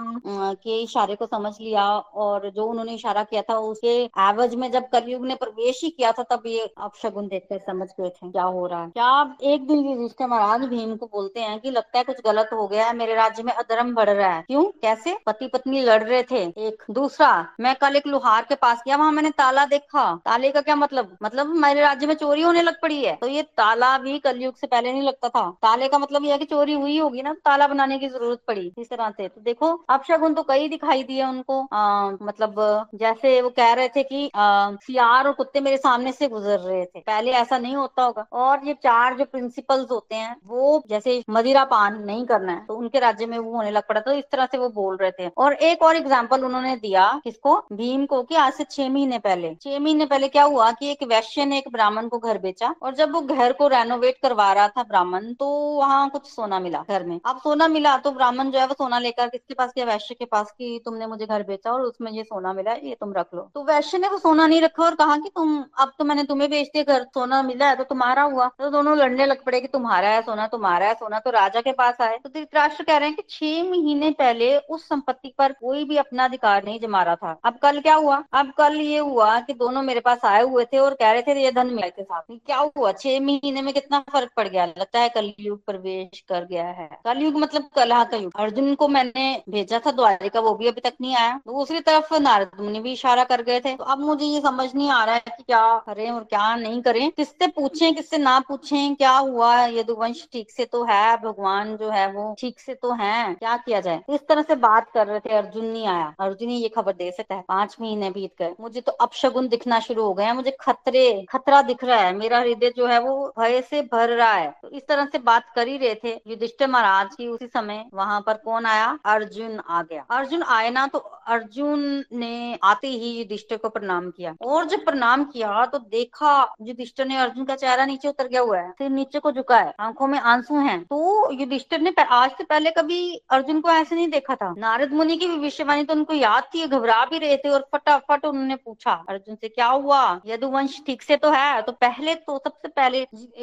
के इशारे को समझ लिया और जो उन्होंने इशारा किया था, उसके एवज में जब कलयुग ने प्रवेश ही किया था, तब ये आप शगुन देखकर समझ गए थे क्या हो रहा है। क्या एक दिन युधिष्ठिर महाराज भीम को बोलते हैं कि लगता है कुछ गलत हो गया है, मेरे राज्य में अधर्म बढ़ रहा है। क्यों? कैसे? पति पत्नी लड़ रहे थे। एक दूसरा मैं कल एक लोहार के पास गया वहाँ मैंने ताला देखा। ताले का क्या मतलब? मतलब मेरे राज्य में चोरी होने लग पड़ी है। तो ये ताला भी कलयुग से पहले नहीं लगता था। ताले का मतलब यह है कि चोरी हुई होगी ना ताला बनाने की ज़रूरत पड़ी इस तरह से। तो देखो अब शगुन तो कई दिखाई दिए उनको। आ, मतलब जैसे वो कह रहे थे कि सियार और कुत्ते मेरे सामने से गुजर रहे थे। पहले ऐसा नहीं होता होगा। और ये चार जो प्रिंसिपल्स होते हैं वो जैसे मदिरा पान नहीं करना है तो उनके राज्य में वो होने लग पड़ा। तो इस तरह से वो बोल रहे थे। और एक और एग्ज़ाम्पल उन्होंने दिया किसको? भीम को कि आज से छह महीने पहले। छह महीने पहले क्या हुआ कि एक वैश्य ने एक ब्राह्मण को घर बेचा और जब वो घर को रेनोवेट करवा रहा था ब्राह्मण तो वहाँ कुछ सोना मिला घर में। अब सोना मिला तो ब्राह्मण जो है वो सोना लेकर किसके पास गया? वैश्य के पास की तुमने मुझे घर बेचा और उसमें ये सोना मिला, ये तुम रख लो। तो वैश्य ने वो सोना नहीं रखा और कहा कि तुम, अब तो मैंने तुम्हें बेच दिया, घर सोना मिला है तो तुम्हारा हुआ। तो दोनों लड़ने लग पड़े कि तुम्हारा है सोना, तुम्हारा है सोना तो राजा के पास आए। तो धृतराष्ट्र कह रहे हैं कि छह महीने पहले उस संपत्ति पर कोई भी अपना अधिकार नहीं जमा रहा था। अब कल क्या हुआ? अब कल ये हुआ कि दोनों मेरे पास आए हुए थे और कह रहे थे ये धन मिला के साथ क्या हुआ? छह महीने में कितना फ़र्क पड़ गया? लगता है कलयुग प्रवेश कर गया है। कलयुग मतलब कला का युग। अर्जुन को मैंने भेजा था द्वारिका, वो भी अभी तक नहीं आया। दूसरी तरफ़ नारद मुनि भी इशारा कर गए थे। तो अब मुझे ये समझ नहीं आ रहा है कि क्या करें और क्या नहीं करें। किससे पूछें, किससे ना पूछें, क्या हुआ? यदुवंश ठीक से तो है, भगवान जो है वो ठीक से तो है। क्या किया जाए। इस तरह से बात कर रहे थे, अर्जुन नहीं आया। अर्जुन ही ये खबर दे सकता है, पाँच महीने बीत गए। मुझे तो अपशगुन दिखना शुरू हो गया मुझे खतरे, खतरा दिख रहा है। मेरा हृदय जो है वो भय से भर रहा है। तो इस तरह से बात कर ही रहे थे युधिष्ठिर महाराज की उसी समय वहाँ पर कौन आया? अर्जुन आ गया। अर्जुन आए ना तो अर्जुन ने आते ही युधिष्ठिर को प्रणाम किया। और जब प्रणाम किया तो देखा युधिष्ठिर ने अर्जुन का चेहरा नीचे उतर गया हुआ है फिर नीचे को झुका है, आँखों में आँसू है। तो युधिष्ठिर ने आज से पहले कभी अर्जुन को ऐसे नहीं देखा था। नारद मुनि की भविष्यवाणी तो उनको याद थी घबरा भी रहे थे और फटाफट उन्होंने पूछा, अर्जुन से क्या हुआ? यदुवंश ठीक से तो है तो पहले तो सबसे पहले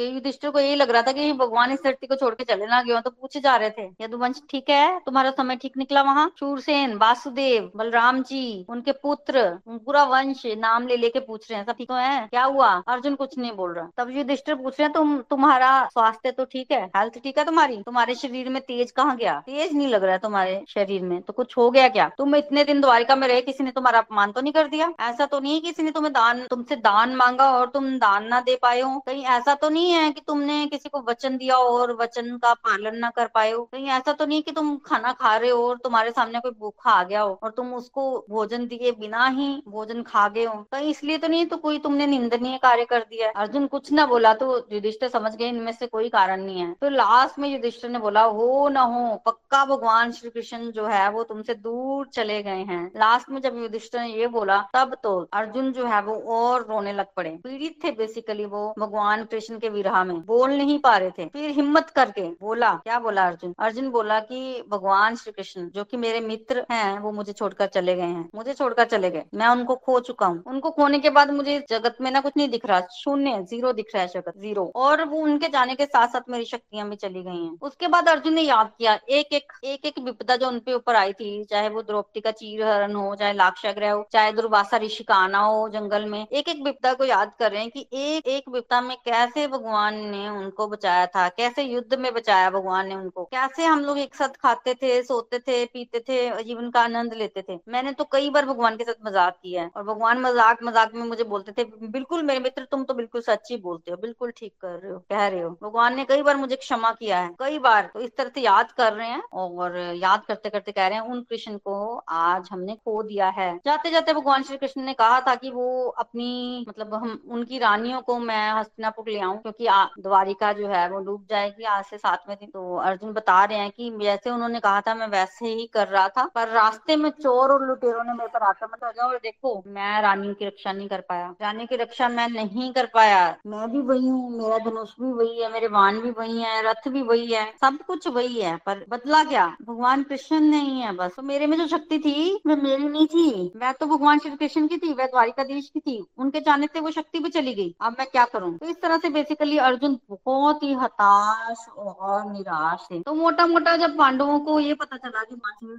युधिष्ठिर को यही लग रहा था कि भगवान इस धरती को छोड़ के चले ना गए तो पूछे जा रहे थे, यदुवंश ठीक है? तुम्हारा समय ठीक निकला वहाँ? शूरसेन वासुदेव, बलराम जी, उनके पुत्र पूरा वंश, नाम ले लेके पूछ रहे हैं, सब ठीक तो है? क्या हुआ? अर्जुन कुछ नहीं बोल रहा। तब युधिष्ठिर पूछ रहे हैं, तुम, तुम्हारा स्वास्थ्य तो ठीक है? हेल्थ ठीक है तुम्हारी? तुम्हारे शरीर में तेज कहाँ गया? तेज नहीं लग रहा है तुम्हारे शरीर में तो कुछ हो गया क्या? तुम इतने दिन द्वारिका में रहे, किसी ने तुम्हारा अपमान तो नहीं कर दिया? ऐसा तो नहीं है किसी ने तुम्हें दान, तुमसे दान मांगा और तुम दान ना दे पाए हो? कहीं ऐसा तो नहीं है कि तुमने किसी को वचन दिया और वचन का पालन ना कर पाए हो? कहीं ऐसा तो नहीं कि तुम खाना खा रहे हो और तुम्हारे सामने कोई भूखा आ गया हो और तुम उसको भोजन दिए बिना ही भोजन खा गए हो? कहीं इसलिए तो नहीं तो कोई तुमने निंदनीय कार्य कर दिया अर्जुन कुछ ना बोला तो युधिष्ठिर समझ गए, इनमें से कोई कारण नहीं है। तो लास्ट में युधिष्ठिर ने बोला, हो न हो, पक्का भगवान श्री कृष्ण जो है, वो तुमसे दूर चले गए हैं। लास्ट में जब युधिष्ठिर ने ये बोला, तब तो अर्जुन जो है, वो और रोने लग पड़े। पीड़ित थे बेसिकली वो भगवान कृष्ण के विरह में। बोल नहीं पा रहे थे। फिर हिम्मत करके बोला। क्या बोला अर्जुन? अर्जुन बोला कि भगवान श्री कृष्ण जो कि मेरे मित्र हैं, वो मुझे छोड़कर चले गए हैं। मुझे छोड़कर चले गए। मैं उनको खो चुका हूँ। उनको खोने के बाद मुझे जगत में ना कुछ नहीं दिख रहा। शून्य, ज़ीरो दिख रहा है जगत, ज़ीरो। और वो उनके जाने के साथ साथ मेरी शक्तियाँ भी चली गई हैं। उसके बाद अर्जुन ने याद किया एक एक एक एक विपदा जो उनपे ऊपर आई थी, चाहे वो द्रौपदी का चीर हरण हो, चाहे लाक्षाग्रह हो, चाहे दुर्वासा ऋषि का आना हो जंगल में एक एक विपदा को याद कर रहे हैं कि एक एक विपदा में कैसे भगवान ने उनको बचाया था, कैसे युद्ध में बचाया भगवान ने उनको, कैसे हम लोग एक साथ खाते थे, सोते थे, पीते थे, जीवन का आनंद लेते थे। मैंने तो कई बार भगवान के साथ मज़ाक किया है, और भगवान मज़ाक मज़ाक में मुझे बोलते थे, बिल्कुल मेरे मित्र, तुम तो बिल्कुल सच्ची बोलते हो, बिल्कुल ठीक कर रहे हो, कह रहे हो। भगवान ने कई बार मुझे क्षमा किया है, कई बार तो इस तरह से याद कर रहे हैं, और याद करते करते कह रहे हैं, उन कृष्ण को आज हमने खो दिया है। जाते जाते भगवान श्री कृष्ण ने कहा था कि वो अपनी मतलब हम, उनकी रानियों को मैं हस्तिनापुर ले आऊँ, क्योंकि द्वारिका जो है वो डूब जाएगी आज से सातवें दिन। तो अर्जुन बता रहे हैं कि जैसे उन्होंने कहा था, मैं वैसे ही कर रहा था, पर रास्ते में चोर और लुटेरों ने मेरे पर आक्रमण कर दिया, और देखो, मैं रानियों की रक्षा नहीं कर पाया। रानी की रक्षा मैं नहीं कर पाया। मैं भी वही हूँ, मेरा धनुष भी वही है, मेरे वान भी वही है, रथ भी वही है, सब कुछ वही है, पर बदला क्या? भगवान कृष्ण नहीं है बस। तो मेरे में जो शक्ति थी, वो मेरी नहीं थी। मैं तो भगवान श्री कृष्ण की थी वह द्वारिका देश की थी। उनके जाने से वो शक्ति भी चली गई। अब मैं क्या करूँ? तो इस तरह से बेसिकली अर्जुन बहुत ही हताश और निराश थे। तो मोटा मोटा जब पांडवों को ये पता चला कि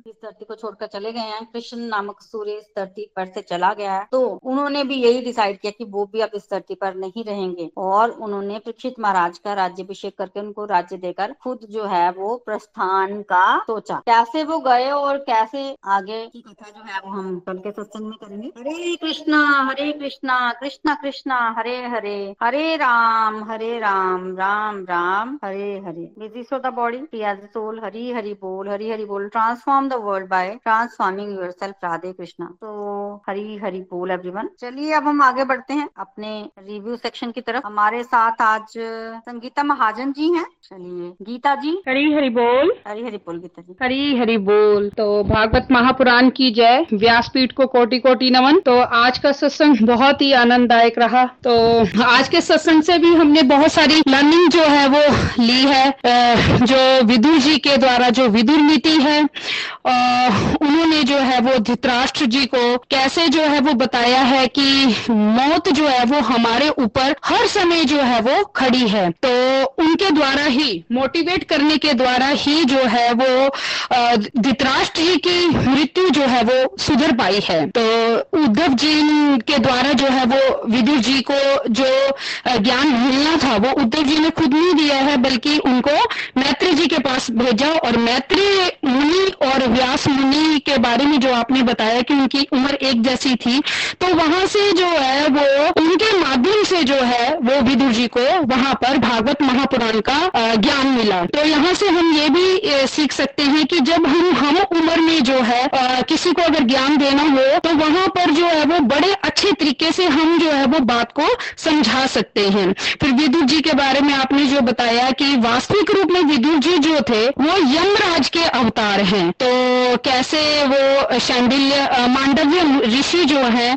इस धरती को छोड़कर चले गए हैं, कृष्ण नामक सूर्य इस धरती पर से चला गया है तो उन्होंने भी यही डिसाइड किया कि वो भी अब इस धरती पर नहीं रहेंगे। और उन्होंने परीक्षित महाराज का राज्यभिषेक करके उनको राज्य देकर खुद जो है वो प्रस्थान का सोचा। कैसे वो गए और कैसे आगे की कथा जो है वो हम कल के सत्संग में करेंगे। Hare Krishna Hare Krishna Krishna Krishna Hare Hare Hare Ram Hare Ram Ram Ram Hare Hare. Busy so the body as soul Hari Hari बोल हरी हरि बोल। Transform the world by transforming yourself Radhe Krishna तो हरी हरि बोल everyone चलिए अब हम आगे बढ़ते हैं अपने रिव्यू सेक्शन की तरफ़। हमारे साथ आज संगीता महाजन जी हैं। चलिए गीता जी। हरी हरि बोल। हरी हरि बोल गीता जी। हरी हरी बोल। तो भागवत महापुराण की जय। व्यासपीठ को कोटि कोटि नमन। तो आज का सत्संग बहुत ही आनंददायक रहा। तो आज के सत्संग से भी हमने बहुत सारी लर्निंग जो है वो ली है। जो विदुर जी के द्वारा जो विदुर नीति है उन्होंने जो है वो धृतराष्ट्र जी को कैसे जो है वो बताया है कि मौत जो है वो हमारे ऊपर हर समय जो है वो खड़ी है। तो उनके द्वारा ही मोटिवेट करने के द्वारा ही जो है वो धृतराष्ट्र जी की मृत्यु जो है वो सुधर पाई है। तो उद्धव जी के द्वारा जो है वो विदुर जी को जो ज्ञान मिलना था, वो उद्धव जी ने खुद नहीं दिया है, बल्कि उनको मैत्री जी के पास भेजा और मैत्री मुनि और व्यास मुनि के बारे में जो आपने बताया कि उनकी उम्र एक जैसी थी तो वहाँ से जो है वो उनके माध्यम से जो है वो विदुर जी को वहाँ पर भागवत महापुराण का ज्ञान मिला। तो यहाँ से हम ये भी सीख सकते हैं कि जब हम हम उम्र में जो है आ, किसी को अगर ज्ञान देना हो तो वहाँ पर जो है वो बड़े अच्छे तरीके से हम जो है वो बात को समझा सकते हैं। फिर विदुर जी के बारे में आपने जो बताया कि वास्तविक रूप में विदुर जी जो थे वो यमराज के अवतार हैं। तो कैसे वो शांडिल्य मांडव्य ऋषि जो है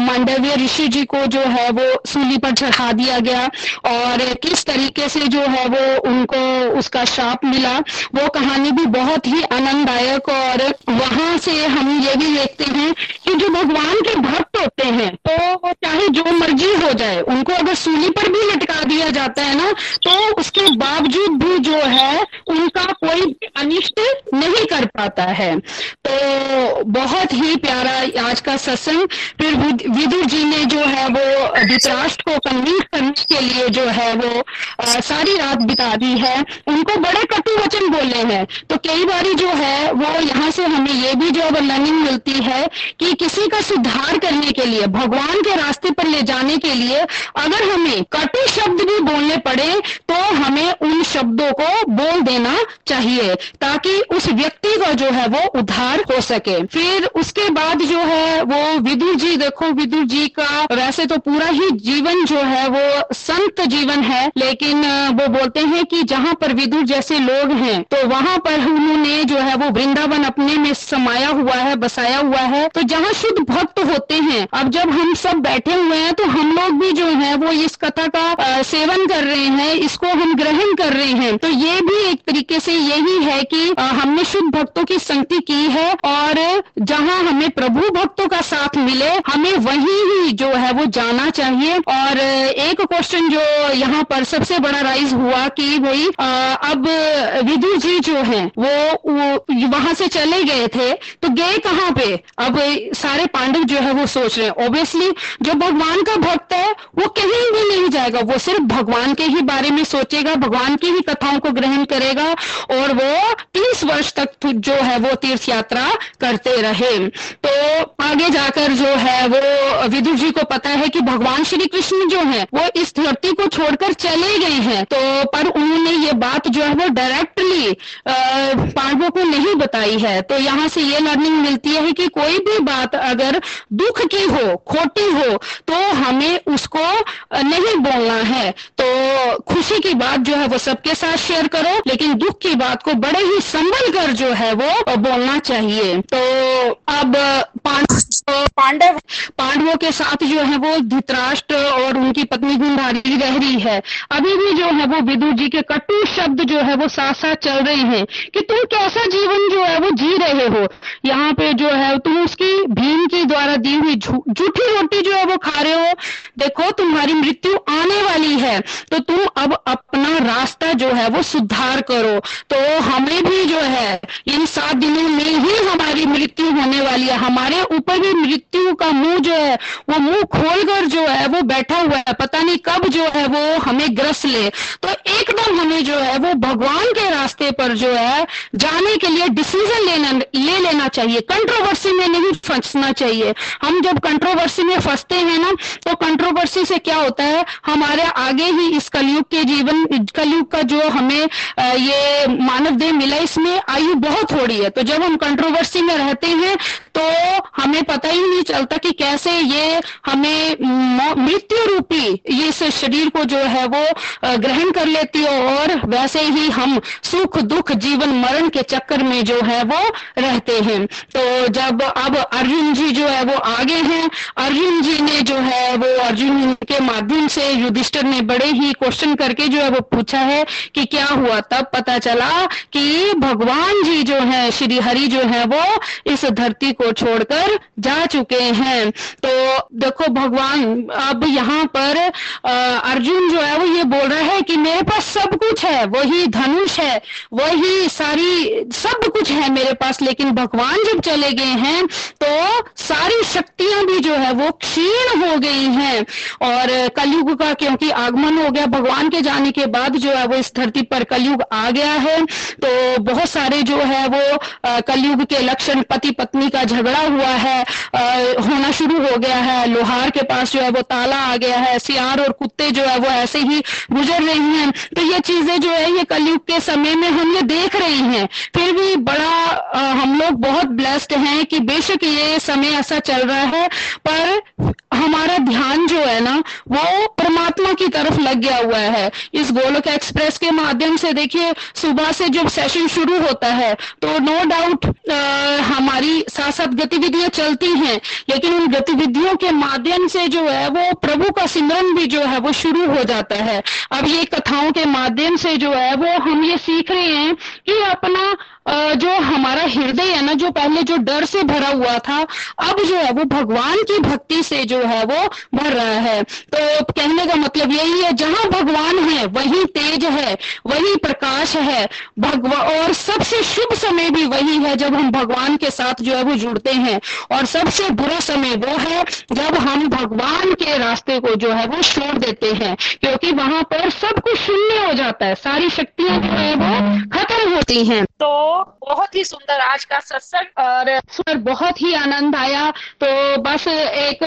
मांडव्य ऋषि जी को जो है वो सूली पर चढ़ा दिया गया और किस तरीके से जो है वो उनको उसका श्राप मिला वो कहानी भी बहुत ही आनंददायक और वहाँ से हम ये भी देखते हैं कि जो भगवान के भक्त होते हैं तो चाहे जो मर्ज़ी हो जाए उनको अगर सूली पर भी लटका दिया जाता है ना तो उसके बावजूद भी जो है उनका कोई अनिष्ट नहीं कर पाता है। तो बहुत ही प्यारा आज का सत्संग। फिर विदुर जी ने जो है वो धृतराष्ट्र को कन्विंस करने के लिए जो है वो आ, सारी रात बिता दी है। उनको बड़े कटु वचन बोले हैं। तो कई बारी जो है, वो यहाँ से हमें ये भी जो अब लर्निंग मिलती है कि किसी का सुधार करने के लिए, भगवान के रास्ते पर ले जाने के लिए अगर हमें कटु शब्द भी बोलने पड़े तो हमें उन शब्दों को बोल देना चाहिए, ताकि उस व्यक्ति का जो है वो उद्धार हो सके। फिर उसके बाद जो है वो विदुर जी, देखो विदुर जी का वैसे तो पूरा ही जीवन जो है वो संत जीवन है, लेकिन वो बोलते हैं कि जहाँ पर विदुर जैसे लोग हैं तो वहाँ पर उन्होंने जो है वो वृंदावन अपने में समाया हुआ है बसाया हुआ है। तो जहाँ शुद्ध भक्त होते हैं अब जब हम सब बैठे हुए हैं तो हम लोग भी जो है वो इस कथा का सेवन कर रहे हैं इसको हम ग्रहण कर रहे हैं। तो ये भी एक तरीके से यही है कि हमने शुद्ध भक्तों की संगति की है और जहाँ हमें प्रभु भक्तों का साथ मिले हमें वही ही जो है वो जाना चाहिए। और एक क्वेश्चन जो यहाँ पर सबसे बड़ा राइज हुआ कि भाई अब विदु जी जो है वो, वो वहाँ से चले गए थे तो गए कहाँ पे? अब सारे पांडव जो है वो सोच रहे हैं। ऑब्वियसली जो भगवान का भक्त है, वो कहीं भी नहीं जाएगा। वो सिर्फ़ भगवान के ही बारे में सोचेगा, भगवान की ही कथाओं को ग्रहण करेगा, और वो तीस वर्ष तक जो है वो तीर्थ यात्रा करते रहे। तो आगे जाकर जो है वो विदुर जी को पता है कि भगवान श्री कृष्ण जो है, वो इस धरती को छोड़कर चले गए हैं। तो पर उन्होंने ये बात जो है वो डायरेक्टली पांडवों को नहीं बताई है। तो यहाँ से ये लर्निंग मिलती है कि कोई भी बात अगर दुख की हो, खोटी हो तो हमें उसको नहीं बोलना है। तो खुशी की बात जो है वो सबके साथ शेयर करो, लेकिन दुख की बात को बड़े ही संभल कर जो है वो बोलना चाहिए। तो अब पांडव पांडवों के साथ जो है वो धृतराष्ट्र और उनकी पत्नी गुंधारी रह रही है। अभी भी जो है वो विदुर जी के कटु शब्द जो है वो साथ साथ चल रहे हैं कि तुम कैसा जीवन जो है वो जी रहे हो? यहाँ पे जो है तुम उसकी भीम की द्वारा दी हुई झूठी रोटी जो है वो खा रहे हो। देखो, तुम्हारी मृत्यु आने वाली है। तो तुम अब अपना रास्ता जो है वो सुधार करो। तो हमें भी जो है इन सात दिनों में ही हमारी मृत्यु होने वाली है। हमारे ऊपर भी मृत्यु का मुँह जो है, वो मुँह खोलकर जो है, वो बैठा हुआ है, पता नहीं कब जो है वो हमें ग्रस ले। तो एकदम हमें जो है, वो भगवान के रास्ते पर जो है, जाने के लिए डिसीज़न लेना, ले लेना चाहिए। कंट्रोवर्सी में नहीं फंसना चाहिए। हम जब कंट्रोवर्सी में फंसते हैं ना तो कंट्रोवर्सी से क्या होता है? हमारे आगे ही इस कलयुग के जीवन, कलयुग का जो हमें ये मानव देह मिला, इसमें आयु बहुत थोड़ी है। तो जब हम कंट्रोवर्सी में रहते हैं तो हमें पता ही नहीं चलता कि कैसे ये हमें मृत्यु रूपी इस शरीर को जो है वो ग्रहण कर लेती है और वैसे ही हम सुख, दुख, जीवन, मरण के चक्कर में जो है वो रहते हैं। तो जब अब अर्जुन जी जो है वो आगे हैं, अर्जुन जी ने जो है वो अर्जुन के माध्यम से युधिष्ठर ने बड़े ही क्वेश्चन करके जो है वो पूछा है कि क्या हुआ? तब पता चला कि भगवान जी जो है, श्री हरि जो है वो इस धरती को छोड़कर जा चुके हैं। तो देखो भगवान, अब यहाँ पर अर्जुन जो है वो ये बोल रहा है कि मेरे पास सब कुछ है, वही धनुष है, वही सारी, सब कुछ है मेरे पास। लेकिन भगवान जब चले गए हैं तो सारी शक्तियाँ भी जो है वो क्षीण हो गई हैं। और कलयुग का क्योंकि आगमन हो गया, भगवान के जाने के बाद जो है वो इस धरती पर कलयुग आ गया है। तो बहुत सारे जो है वो कलयुग के लक्षण पति पत्नी का झगड़ा हुआ है। होना शुरू हो गया है। लोहार के पास जो है वो ताला आ गया है। सियार और कुत्ते जो है वो ऐसे ही गुजर रही हैं। तो ये चीज़ें जो है ये कलयुग के समय में हम ये देख रहे हैं। फिर भी बड़ा हम लोग बहुत ब्लेस्ड हैं कि बेशक ये समय ऐसा चल रहा है। पर हमारा ध्यान जो है ना, वो परमात्मा की तरफ़ लग गया हुआ है। इस गोलक एक्सप्रेस के माध्यम से देखिए, सुबह से जब सेशन शुरू होता है तो नो डाउट हमारी साथ साथ गतिविधियाँ चलती हैं, लेकिन उन गतिविधियों के माध्यम से जो है वो प्रभु का सिमरन भी जो है वो शुरू हो जाता है। अब ये कथाओं के माध्यम से जो है वो हम ये सीख रहे हैं कि अपना जो हमारा हृदय है ना, जो पहले जो डर से भरा हुआ था, अब जो है वो भगवान की भक्ति से जो है वो भर रहा है। तो कहने का मतलब यही है, जहाँ भगवान है, वही तेज है, वही प्रकाश है। भगवान और सबसे शुभ समय भी वही है, जब हम भगवान के साथ जो है वो जुड़ते हैं। और सबसे बुरा समय वो है, जब हम भगवान के रास्ते को जो है वो छोड़ देते हैं। क्योंकि वहाँ पर सब कुछ शून्य हो जाता है, सारी शक्तियाँ जो है वो खत्म होती हैं। तो बहुत ही सुंदर आज का सत्संग। और बहुत ही आनंद आया। तो बस एक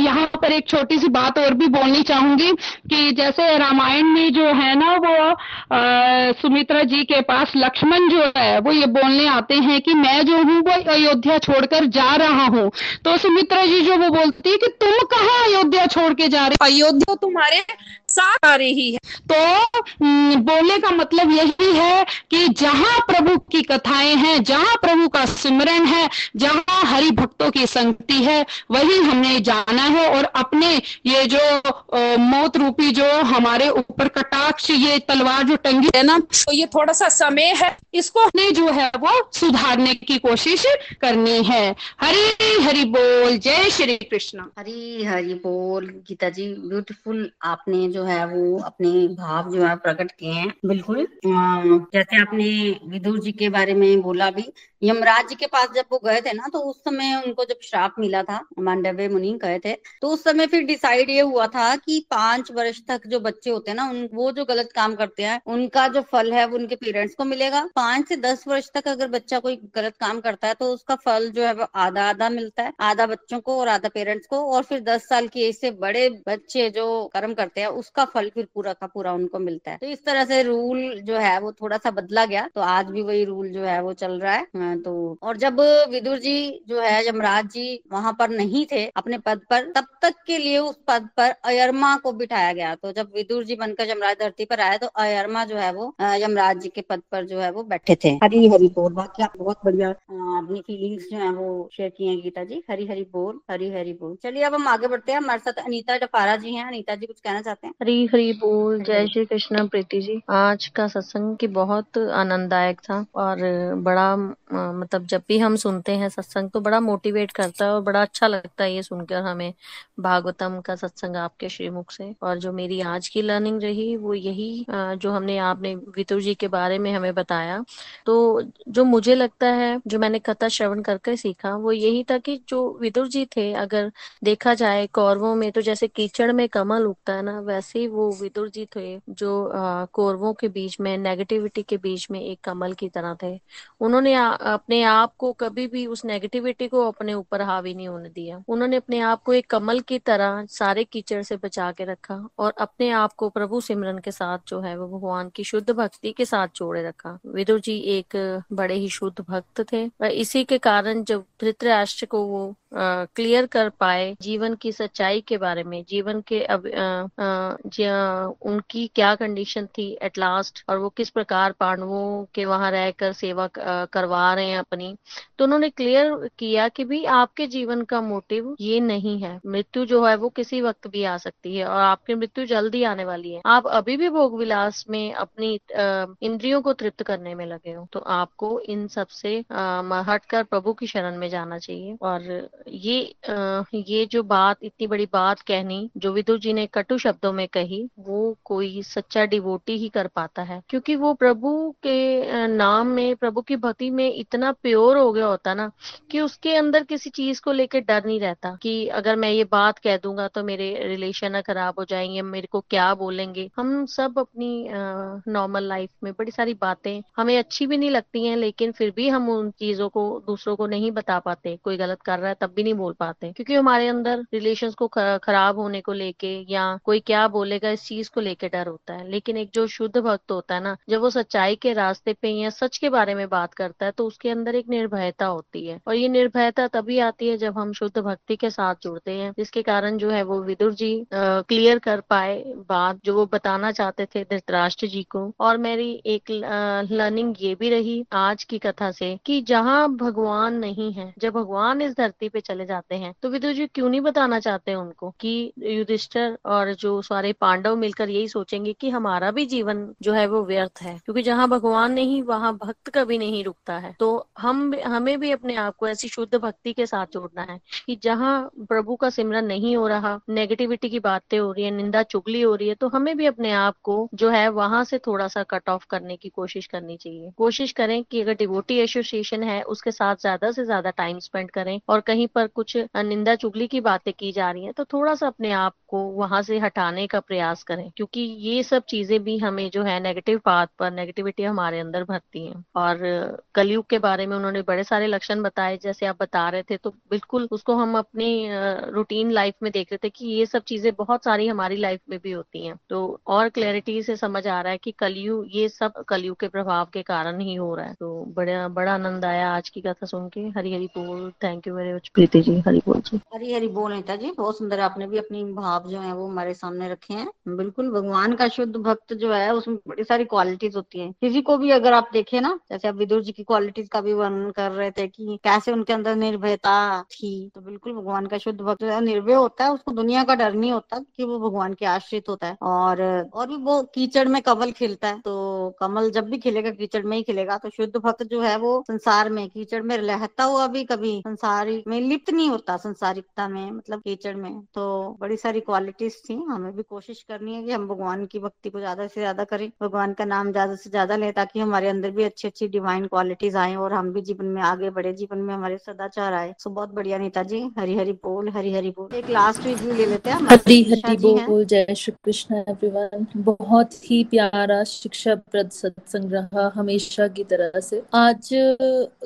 यहाँ पर एक छोटी सी बात और भी बोलनी चाहूँगी कि जैसे रामायण में जो है ना वो सुमित्रा जी के पास लक्ष्मण जो है वो ये बोलने आते हैं कि मैं जो हूँ वो अयोध्या छोड़कर जा रहा हूँ। तो सुमित्रा जी जो वो बोलती है कि तुम कहाँ अयोध्या छोड़ के जा रहे अयोध्या तुम्हारे साथ आ रही है। तो बोलने का मतलब यही है कि जहाँ प्रभु की कथाएँ हैं, जहाँ प्रभु का सिमरन है, जहाँ हरि भक्तों की संगति है, वही हमने जाना है और अपने ये जो मौत रूपी जो हमारे ऊपर कटाक्ष, ये तलवार जो टंगी है ना तो ये थोड़ा सा समय है, इसको हमने जो है वो सुधारने की कोशिश करनी है। हरी, हरि बोल, जय श्री कृष्ण। हरी, हरि बोल, गीता जी, ब्यूटीफुल आपने जो जो है वो अपने भाव जो है प्रकट किए हैं। बिल्कुल। जैसे आपने विदुर जी के बारे में बोला भी, यमराज जी के पास जब वो गए थे ना तो उस समय उनको जब श्राप मिला था, मांडव्य मुनि गए थे तो उस समय फिर डिसाइड ये हुआ था कि पाँच वर्ष तक जो बच्चे होते हैं ना, उन, वो जो गलत काम करते हैं, उनका जो फल है वो उनके पेरेंट्स को मिलेगा। पाँच से दस वर्ष तक अगर बच्चा कोई गलत काम करता है तो उसका फल जो है वो आधा आधा मिलता है, आधा बच्चों को और आधा पेरेंट्स को, और फिर दस साल की एज से बड़े बच्चे जो कर्म करते हैं उसका फल फिर पूरा का पूरा उनको मिलता है। तो इस तरह से रूल जो है वो थोड़ा सा बदला गया। तो आज भी वही रूल जो है वो चल रहा है। तो और जब विदुर जी जो है, यमराज जी वहाँ पर नहीं थे अपने पद पर, तब तक के लिए उस पद पर अयरमा को बिठाया गया। तो जब विदुर जी बनकर यमराज धरती पर आए तो अयरमा जो है वो यमराज जी के पद पर जो है वो बैठे थे। हरी हरी बोल। बाकी आप बहुत बढ़िया अपनी फीलिंग्स जो है वो शेयर किए हैं गीता जी। हरी हरी बोल, हरी हरी बोल। चलिए अब हम आगे बढ़ते हैं। हमारे साथ अनिता डफारा जी हैं। अनिता जी कुछ कहना चाहते हैं? हरी हरी बोल। जय श्री कृष्ण प्रीति जी। आज का सत्संग की बहुत आनंददायक था और बड़ा मतलब जब भी हम सुनते हैं सत्संग तो बड़ा मोटिवेट करता है और बड़ा अच्छा लगता है ये सुनकर हमें भागवतम का सत्संग आपके श्रीमुख से। और जो मेरी आज की लर्निंग रही वो यही जो हमने, आपने वितुर जी के बारे में हमें बताया। तो जो मुझे लगता है, जो मैंने कथा श्रवण करके सीखा वो यही था कि जो विदुर जी थे, अगर देखा जाए कौरवों में तो जैसे कीचड़ में कमल उगता है ना ही वो विदुर जी थे, जो कौरवों के बीच में नेगेटिविटी के बीच में एक कमल की तरह थे। उन्होंने अपने आप को कभी भी उस नेगेटिविटी को अपने ऊपर हावी नहीं होने दिया। उन्होंने अपने आप को एक कमल की तरह सारे कीचड़ से बचा के रखा और अपने आप को प्रभु सिमरन के साथ जो है, वो भगवान की शुद्ध भक्ति के साथ जोड़े रखा। विदुर जी एक बड़े ही शुद्ध भक्त थे। इसी के कारण जब धृतराष्ट्र को वो क्लियर कर पाए जीवन की सच्चाई के बारे में, जीवन के अब उनकी क्या कंडीशन थी एट लास्ट और वो किस प्रकार पांडवों के वहाँ रहकर सेवा करवा रहे हैं अपनी तो उन्होंने क्लियर किया कि भी आपके जीवन का मोटिव ये नहीं है। मृत्यु जो है वो किसी वक्त भी आ सकती है और आपकी मृत्यु जल्दी आने वाली है। आप अभी भी भोग विलास में अपनी इंद्रियों को तृप्त करने में लगे हो तो आपको इन सबसे हटकर प्रभु की शरण में जाना चाहिए और ये आ, ये जो बात इतनी बड़ी बात कहनी जो विदुर जी ने कटु शब्दों में कही वो कोई सच्चा डिवोटी ही कर पाता है। क्योंकि वो प्रभु के नाम में प्रभु की भक्ति में इतना प्योर हो गया होता ना कि उसके अंदर किसी चीज़ को लेकर डर नहीं रहता कि अगर मैं ये बात कह दूँगा तो मेरे रिलेशन खराब हो जाएँगे मेरे को क्या बोलेंगे। हम सब अपनी नॉर्मल लाइफ में बड़ी सारी बातें हमें अच्छी भी नहीं लगती हैं लेकिन फिर भी हम उन चीज़ों को दूसरों को नहीं बता पाते कोई गलत कर रहा है तब भी नहीं बोल पाते क्योंकि हमारे अंदर रिलेशन को खराब होने को लेके या कोई क्या बोलेगा, इस चीज़ को लेके डर होता है। लेकिन एक जो शुद्ध भक्त होता है ना, जब वो सच्चाई के रास्ते पे या सच के बारे में बात करता है तो उसके अंदर एक निर्भयता होती है। और ये निर्भयता तभी आती है जब हम शुद्ध भक्ति के साथ जुड़ते हैं, जिसके कारण जो है वो विदुर जी क्लियर कर पाए बात, जो वो बताना चाहते थे धृतराष्ट्र जी को। और मेरी एक लर्निंग ये भी रही आज की कथा से कि जहाँ भगवान नहीं है, जब भगवान इस धरती पे चले जाते हैं। तो विदुर जी, क्यों नहीं बताना चाहते उनको कि युधिष्ठर और जो सारे पांडव मिलकर यही सोचेंगे कि हमारा भी जीवन जो है वो व्यर्थ है? क्योंकि जहाँ भगवान नहीं, वहाँ भक्त कभी नहीं रुकता है। तो हम, हमें भी अपने आप को ऐसी शुद्ध भक्ति के साथ जोड़ना है कि जहाँ प्रभु का सिमरन नहीं हो रहा नेगेटिविटी की बातें हो रही है, निंदा चुगली हो रही है तो हमें भी अपने आप को जो है वहाँ से थोड़ा सा कट ऑफ़ करने की कोशिश करनी चाहिए। कोशिश करें कि अगर डिवोटी एसोसिएशन है, उसके साथ ज़्यादा से ज़्यादा टाइम स्पेंड करें और कहीं पर कुछ निंदा चुगली की बातें की जा रही है तो थोड़ा सा अपने आप को वहाँ से हटाने का प्रयास करें, क्योंकि ये सब चीज़ें भी हमें जो है नेगेटिव बात पर नेगेटिविटी हमारे अंदर भरती है। और कलयुग के बारे में उन्होंने बड़े सारे लक्षण बताए, जैसे आप बता रहे थे तो बिल्कुल उसको हम अपनी रूटीन लाइफ में देख रहे थे कि ये सब चीज़ें बहुत सारी हमारी लाइफ में भी होती हैं। तो और क्लैरिटी से समझ आ रहा है कि कलयुग, ये सब कलयुग के प्रभाव के कारण ही हो रहा है। तो बड़ा बड़ा आनंद आया आज की कथा सुन के। हरी हरी बोल। Thank you very much Preeti ji Hari बोल जी। हरी हरी बोल नेता जी, बहुत सुंदर आपने भी अपनी भाव जो है वो हमारे सामने रखे हैं। बिल्कुल, भगवान का शुद्ध भक्त जो है, उसमें बड़ी सारी क्वालिटीज होती है। किसी को भी अगर आप देखे ना, जैसे आप विदुर जी की क्वालिटीज का भी वर्णन कर रहे थे कि कैसे उनके अंदर निर्भयता थी तो बिल्कुल भगवान का शुद्ध भक्त निर्भय होता है, उसको दुनिया का डर नहीं होता कि वो भगवान के आश्रित होता है। और और भी वो कीचड़ में कमल खिलता है तो कमल जब भी खिलेगा, कीचड़ में ही खिलेगा तो शुद्ध भक्त जो है वो संसार में, कीचड़ में रहता हुआ भी कभी संसार में लिप्त नहीं होता संसारिकता में मतलब कीचड़ में तो बड़ी सारी क्वालिटीज थी। हमें भी कोशिश करनी है कि हम भगवान की भक्ति को ज़्यादा से ज़्यादा करें भगवान का नाम ज़्यादा से ज़्यादा लें ताकि हमारे अंदर भी अच्छी अच्छी डिवाइन क्वालिटीज आए और हम भी जीवन में आगे बढ़े जीवन में हमारे सदाचार आए। सो बहुत बढ़िया नेता जी हरी हरी बोल हरी हरी बोल। एक लास्ट रिव्यू ले लेते हैं हरी हरी बोल जय श्री कृष्ण एवरीवन बहुत ही प्यारा शिक्षा प्रद सत्संग रहा हमेशा की तरह से। आज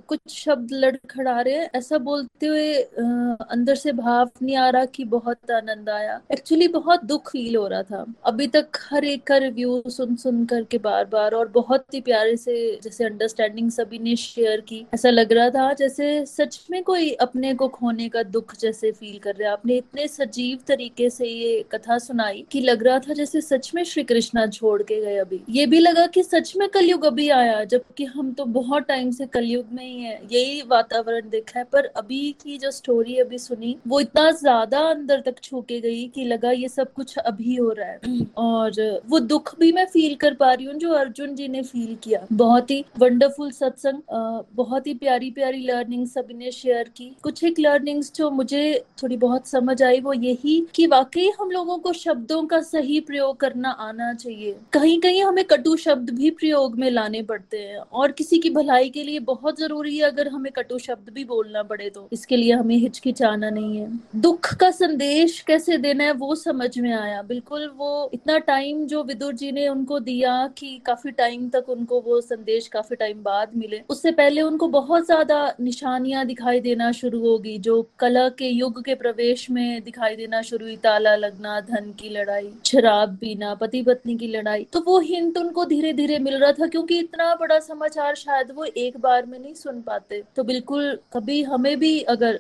कुछ शब्द लड़खड़ा रहे हैं ऐसा बोलते हुए अंदर से भाव नहीं आ रहा कि बहुत आनंद आया। एक्चुअली बहुत दुख फील हो रहा था। अभी तक हर एक का रिव्यू सुन सुन करके बार बार और बहुत ही प्यारे से जैसे अंडरस्टैंडिंग सभी ने शेयर की। ऐसा लग रहा था जैसे सच में कोई अपने को खोने का दुख जैसे फील कर रहा आपने इतने सजीव तरीके से ये कथा सुनाई कि लग रहा था जैसे सच में श्री कृष्णा छोड़ के गए अभी। ये भी लगा कि सच में कलयुग अभी आया, जबकि हम तो बहुत टाइम से कलयुग में ही है। यही वातावरण देखा है, पर अभी की जो स्टोरी अभी सुनी वो इतना ज़्यादा अंदर तक छू के गई कि लगा ये सब कुछ अभी हो रहा है। और वो दुख भी मैं फील कर पा रही हूँ जो अर्जुन जी ने फील किया। बहुत ही वंडरफुल सत्संग बहुत ही प्यारी प्यारी लर्निंग सभी ने शेयर की। कुछ एक लर्निंग्स जो मुझे थोड़ी बहुत समझ आई वो यही कि वाकई हम लोगों को शब्दों का सही प्रयोग करना आना चाहिए। कहीं कहीं हमें कटु शब्द भी प्रयोग में लाने पड़ते हैं। और किसी की भलाई के लिए बहुत ज़रूरी है अगर हमें कटु शब्द भी बोलना पड़े तो। इसके लिए हमें हिचकिचाना नहीं है। दुख का संदेश कैसे देना है, वो समझ में आया। बिल्कुल, वो इतना टाइम जो विदुर जी ने उनको दिया कि काफ़ी टाइम तक उनको वो संदेश काफ़ी टाइम बाद मिले, उससे पहले उनको बहुत ज़्यादा निशानियाँ दिखाई देना शुरू होगी, जो कला के युग के प्रवेश में दिखाई देना शुरू हुई, ताला लगना, धन की लड़ाई, शराब पीना, पति पत्नी की लड़ाई। तो वो हिंट उनको धीरे धीरे मिल रहा था, क्योंकि इतना बड़ा समाचार शायद वो एक बार में नहीं सुन पाते। तो बिल्कुल, कभी हमें भी अगर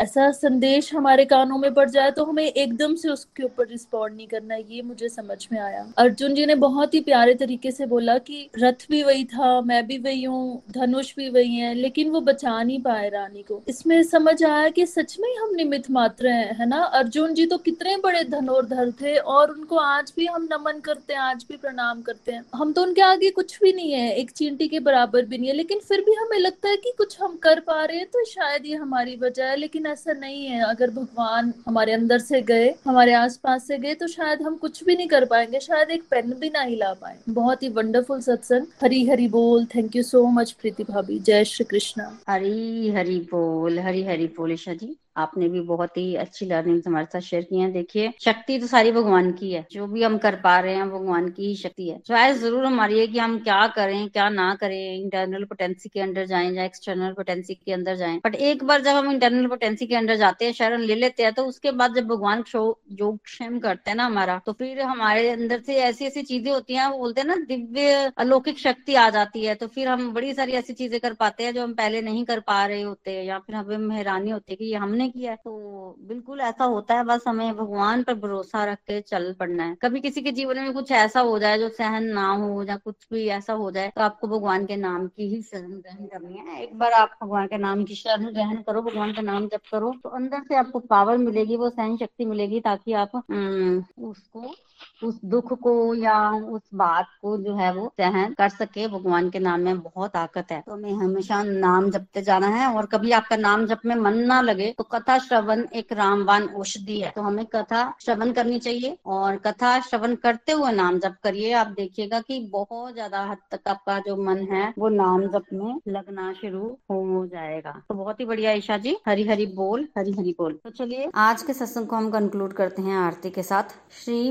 ऐसा संदेश हमारे कानों में पड़ जाए तो हमें एकदम से उसके ऊपर रिस्पॉन्ड नहीं करना, ये मुझे समझ में आया। अर्जुन जी ने बहुत ही प्यारे तरीके से बोला कि रथ भी वही था, मैं भी वही हूँ, धनुष भी वही है, लेकिन वो बचा नहीं पाए रानी को। इसमें समझ आया कि सच में हम निमित मात्र हैं, है ना? अर्जुन जी तो कितने बड़े धनोधर थे और उनको आज भी हम नमन करते हैं, आज भी प्रणाम करते हैं। हम तो उनके आगे कुछ भी नहीं है, एक चींटी के बराबर भी नहीं है, लेकिन फिर भी हमें लगता है कि कुछ हम कर पा रहे हैं तो शायद ये हमारी है लेकिन ऐसा नहीं है। अगर भगवान हमारे अंदर से गए, हमारे आसपास से गए तो शायद हम कुछ भी नहीं कर पाएँगे। शायद एक पेन भी ना ला पाए। बहुत ही वंडरफुल सत्संग। हरी हरी बोल। Thank you so much Preeti भाभी। जय श्री कृष्ण। हरी हरी बोल। हरी हरी बोल ईशा जी। आपने भी बहुत ही अच्छी लर्निंग हमारे साथ शेयर की है। देखिए, शक्ति तो सारी भगवान की है। जो भी हम कर पा रहे हैं भगवान की ही शक्ति है। चॉइस ज़रूर हमारी है कि हम क्या करें, क्या ना करें इंटरनल पोटेंसी के अंदर जाएँ या एक्सटर्नल पोटेंसी के अंदर जाएँ। बट एक बार जब हम इंटरनल पोटेंसी के अंदर जाते हैं, शरण ले लेते हैं तो उसके बाद जब भगवान जो क्षेम करते हैं ना हमारा तो फिर हमारे अंदर से ऐसी ऐसी चीज़ें होती हैं, वो बोलते हैं ना, दिव्य अलौकिक शक्ति आ जाती है। तो फिर हम बड़ी सारी ऐसी चीज़ें कर पाते हैं जो हम पहले नहीं कर पा रहे होते या फिर हमें हैरानी होती है कि हमने किया तो बिल्कुल ऐसा होता है, बस हमें भगवान पर भरोसा रख के चल पड़ना है। कभी किसी के जीवन में कुछ ऐसा हो जाए जो सहन ना हो या कुछ भी ऐसा हो जाए तो आपको भगवान के नाम की ही शरण ग्रहण करनी है। एक बार आप भगवान के नाम की शरण ग्रहण करो, भगवान का नाम जब करो तो अंदर से आपको पावर मिलेगी, वो सहन शक्ति मिलेगी ताकि आप उसको उस दुख को या उस बात को जो है वो सहन कर सके। भगवान के नाम में बहुत ताकत है। तो हमें हमेशा नाम जपते जाना है और कभी आपका नाम जप में मन ना लगे तो कथा श्रवण एक रामवान औषधि है। तो हमें कथा श्रवण करनी चाहिए और कथा श्रवण करते हुए नाम जप करिए। आप देखिएगा कि बहुत ज़्यादा हद तक आपका जो मन है वो नाम जप में लगना शुरू हो जाएगा। तो बहुत ही बढ़िया ईशा जी हरी हरी बोल हरी हरी बोल। तो चलिए आज के सत्संग को हम कंक्लूड करते हैं आरती के साथ। श्री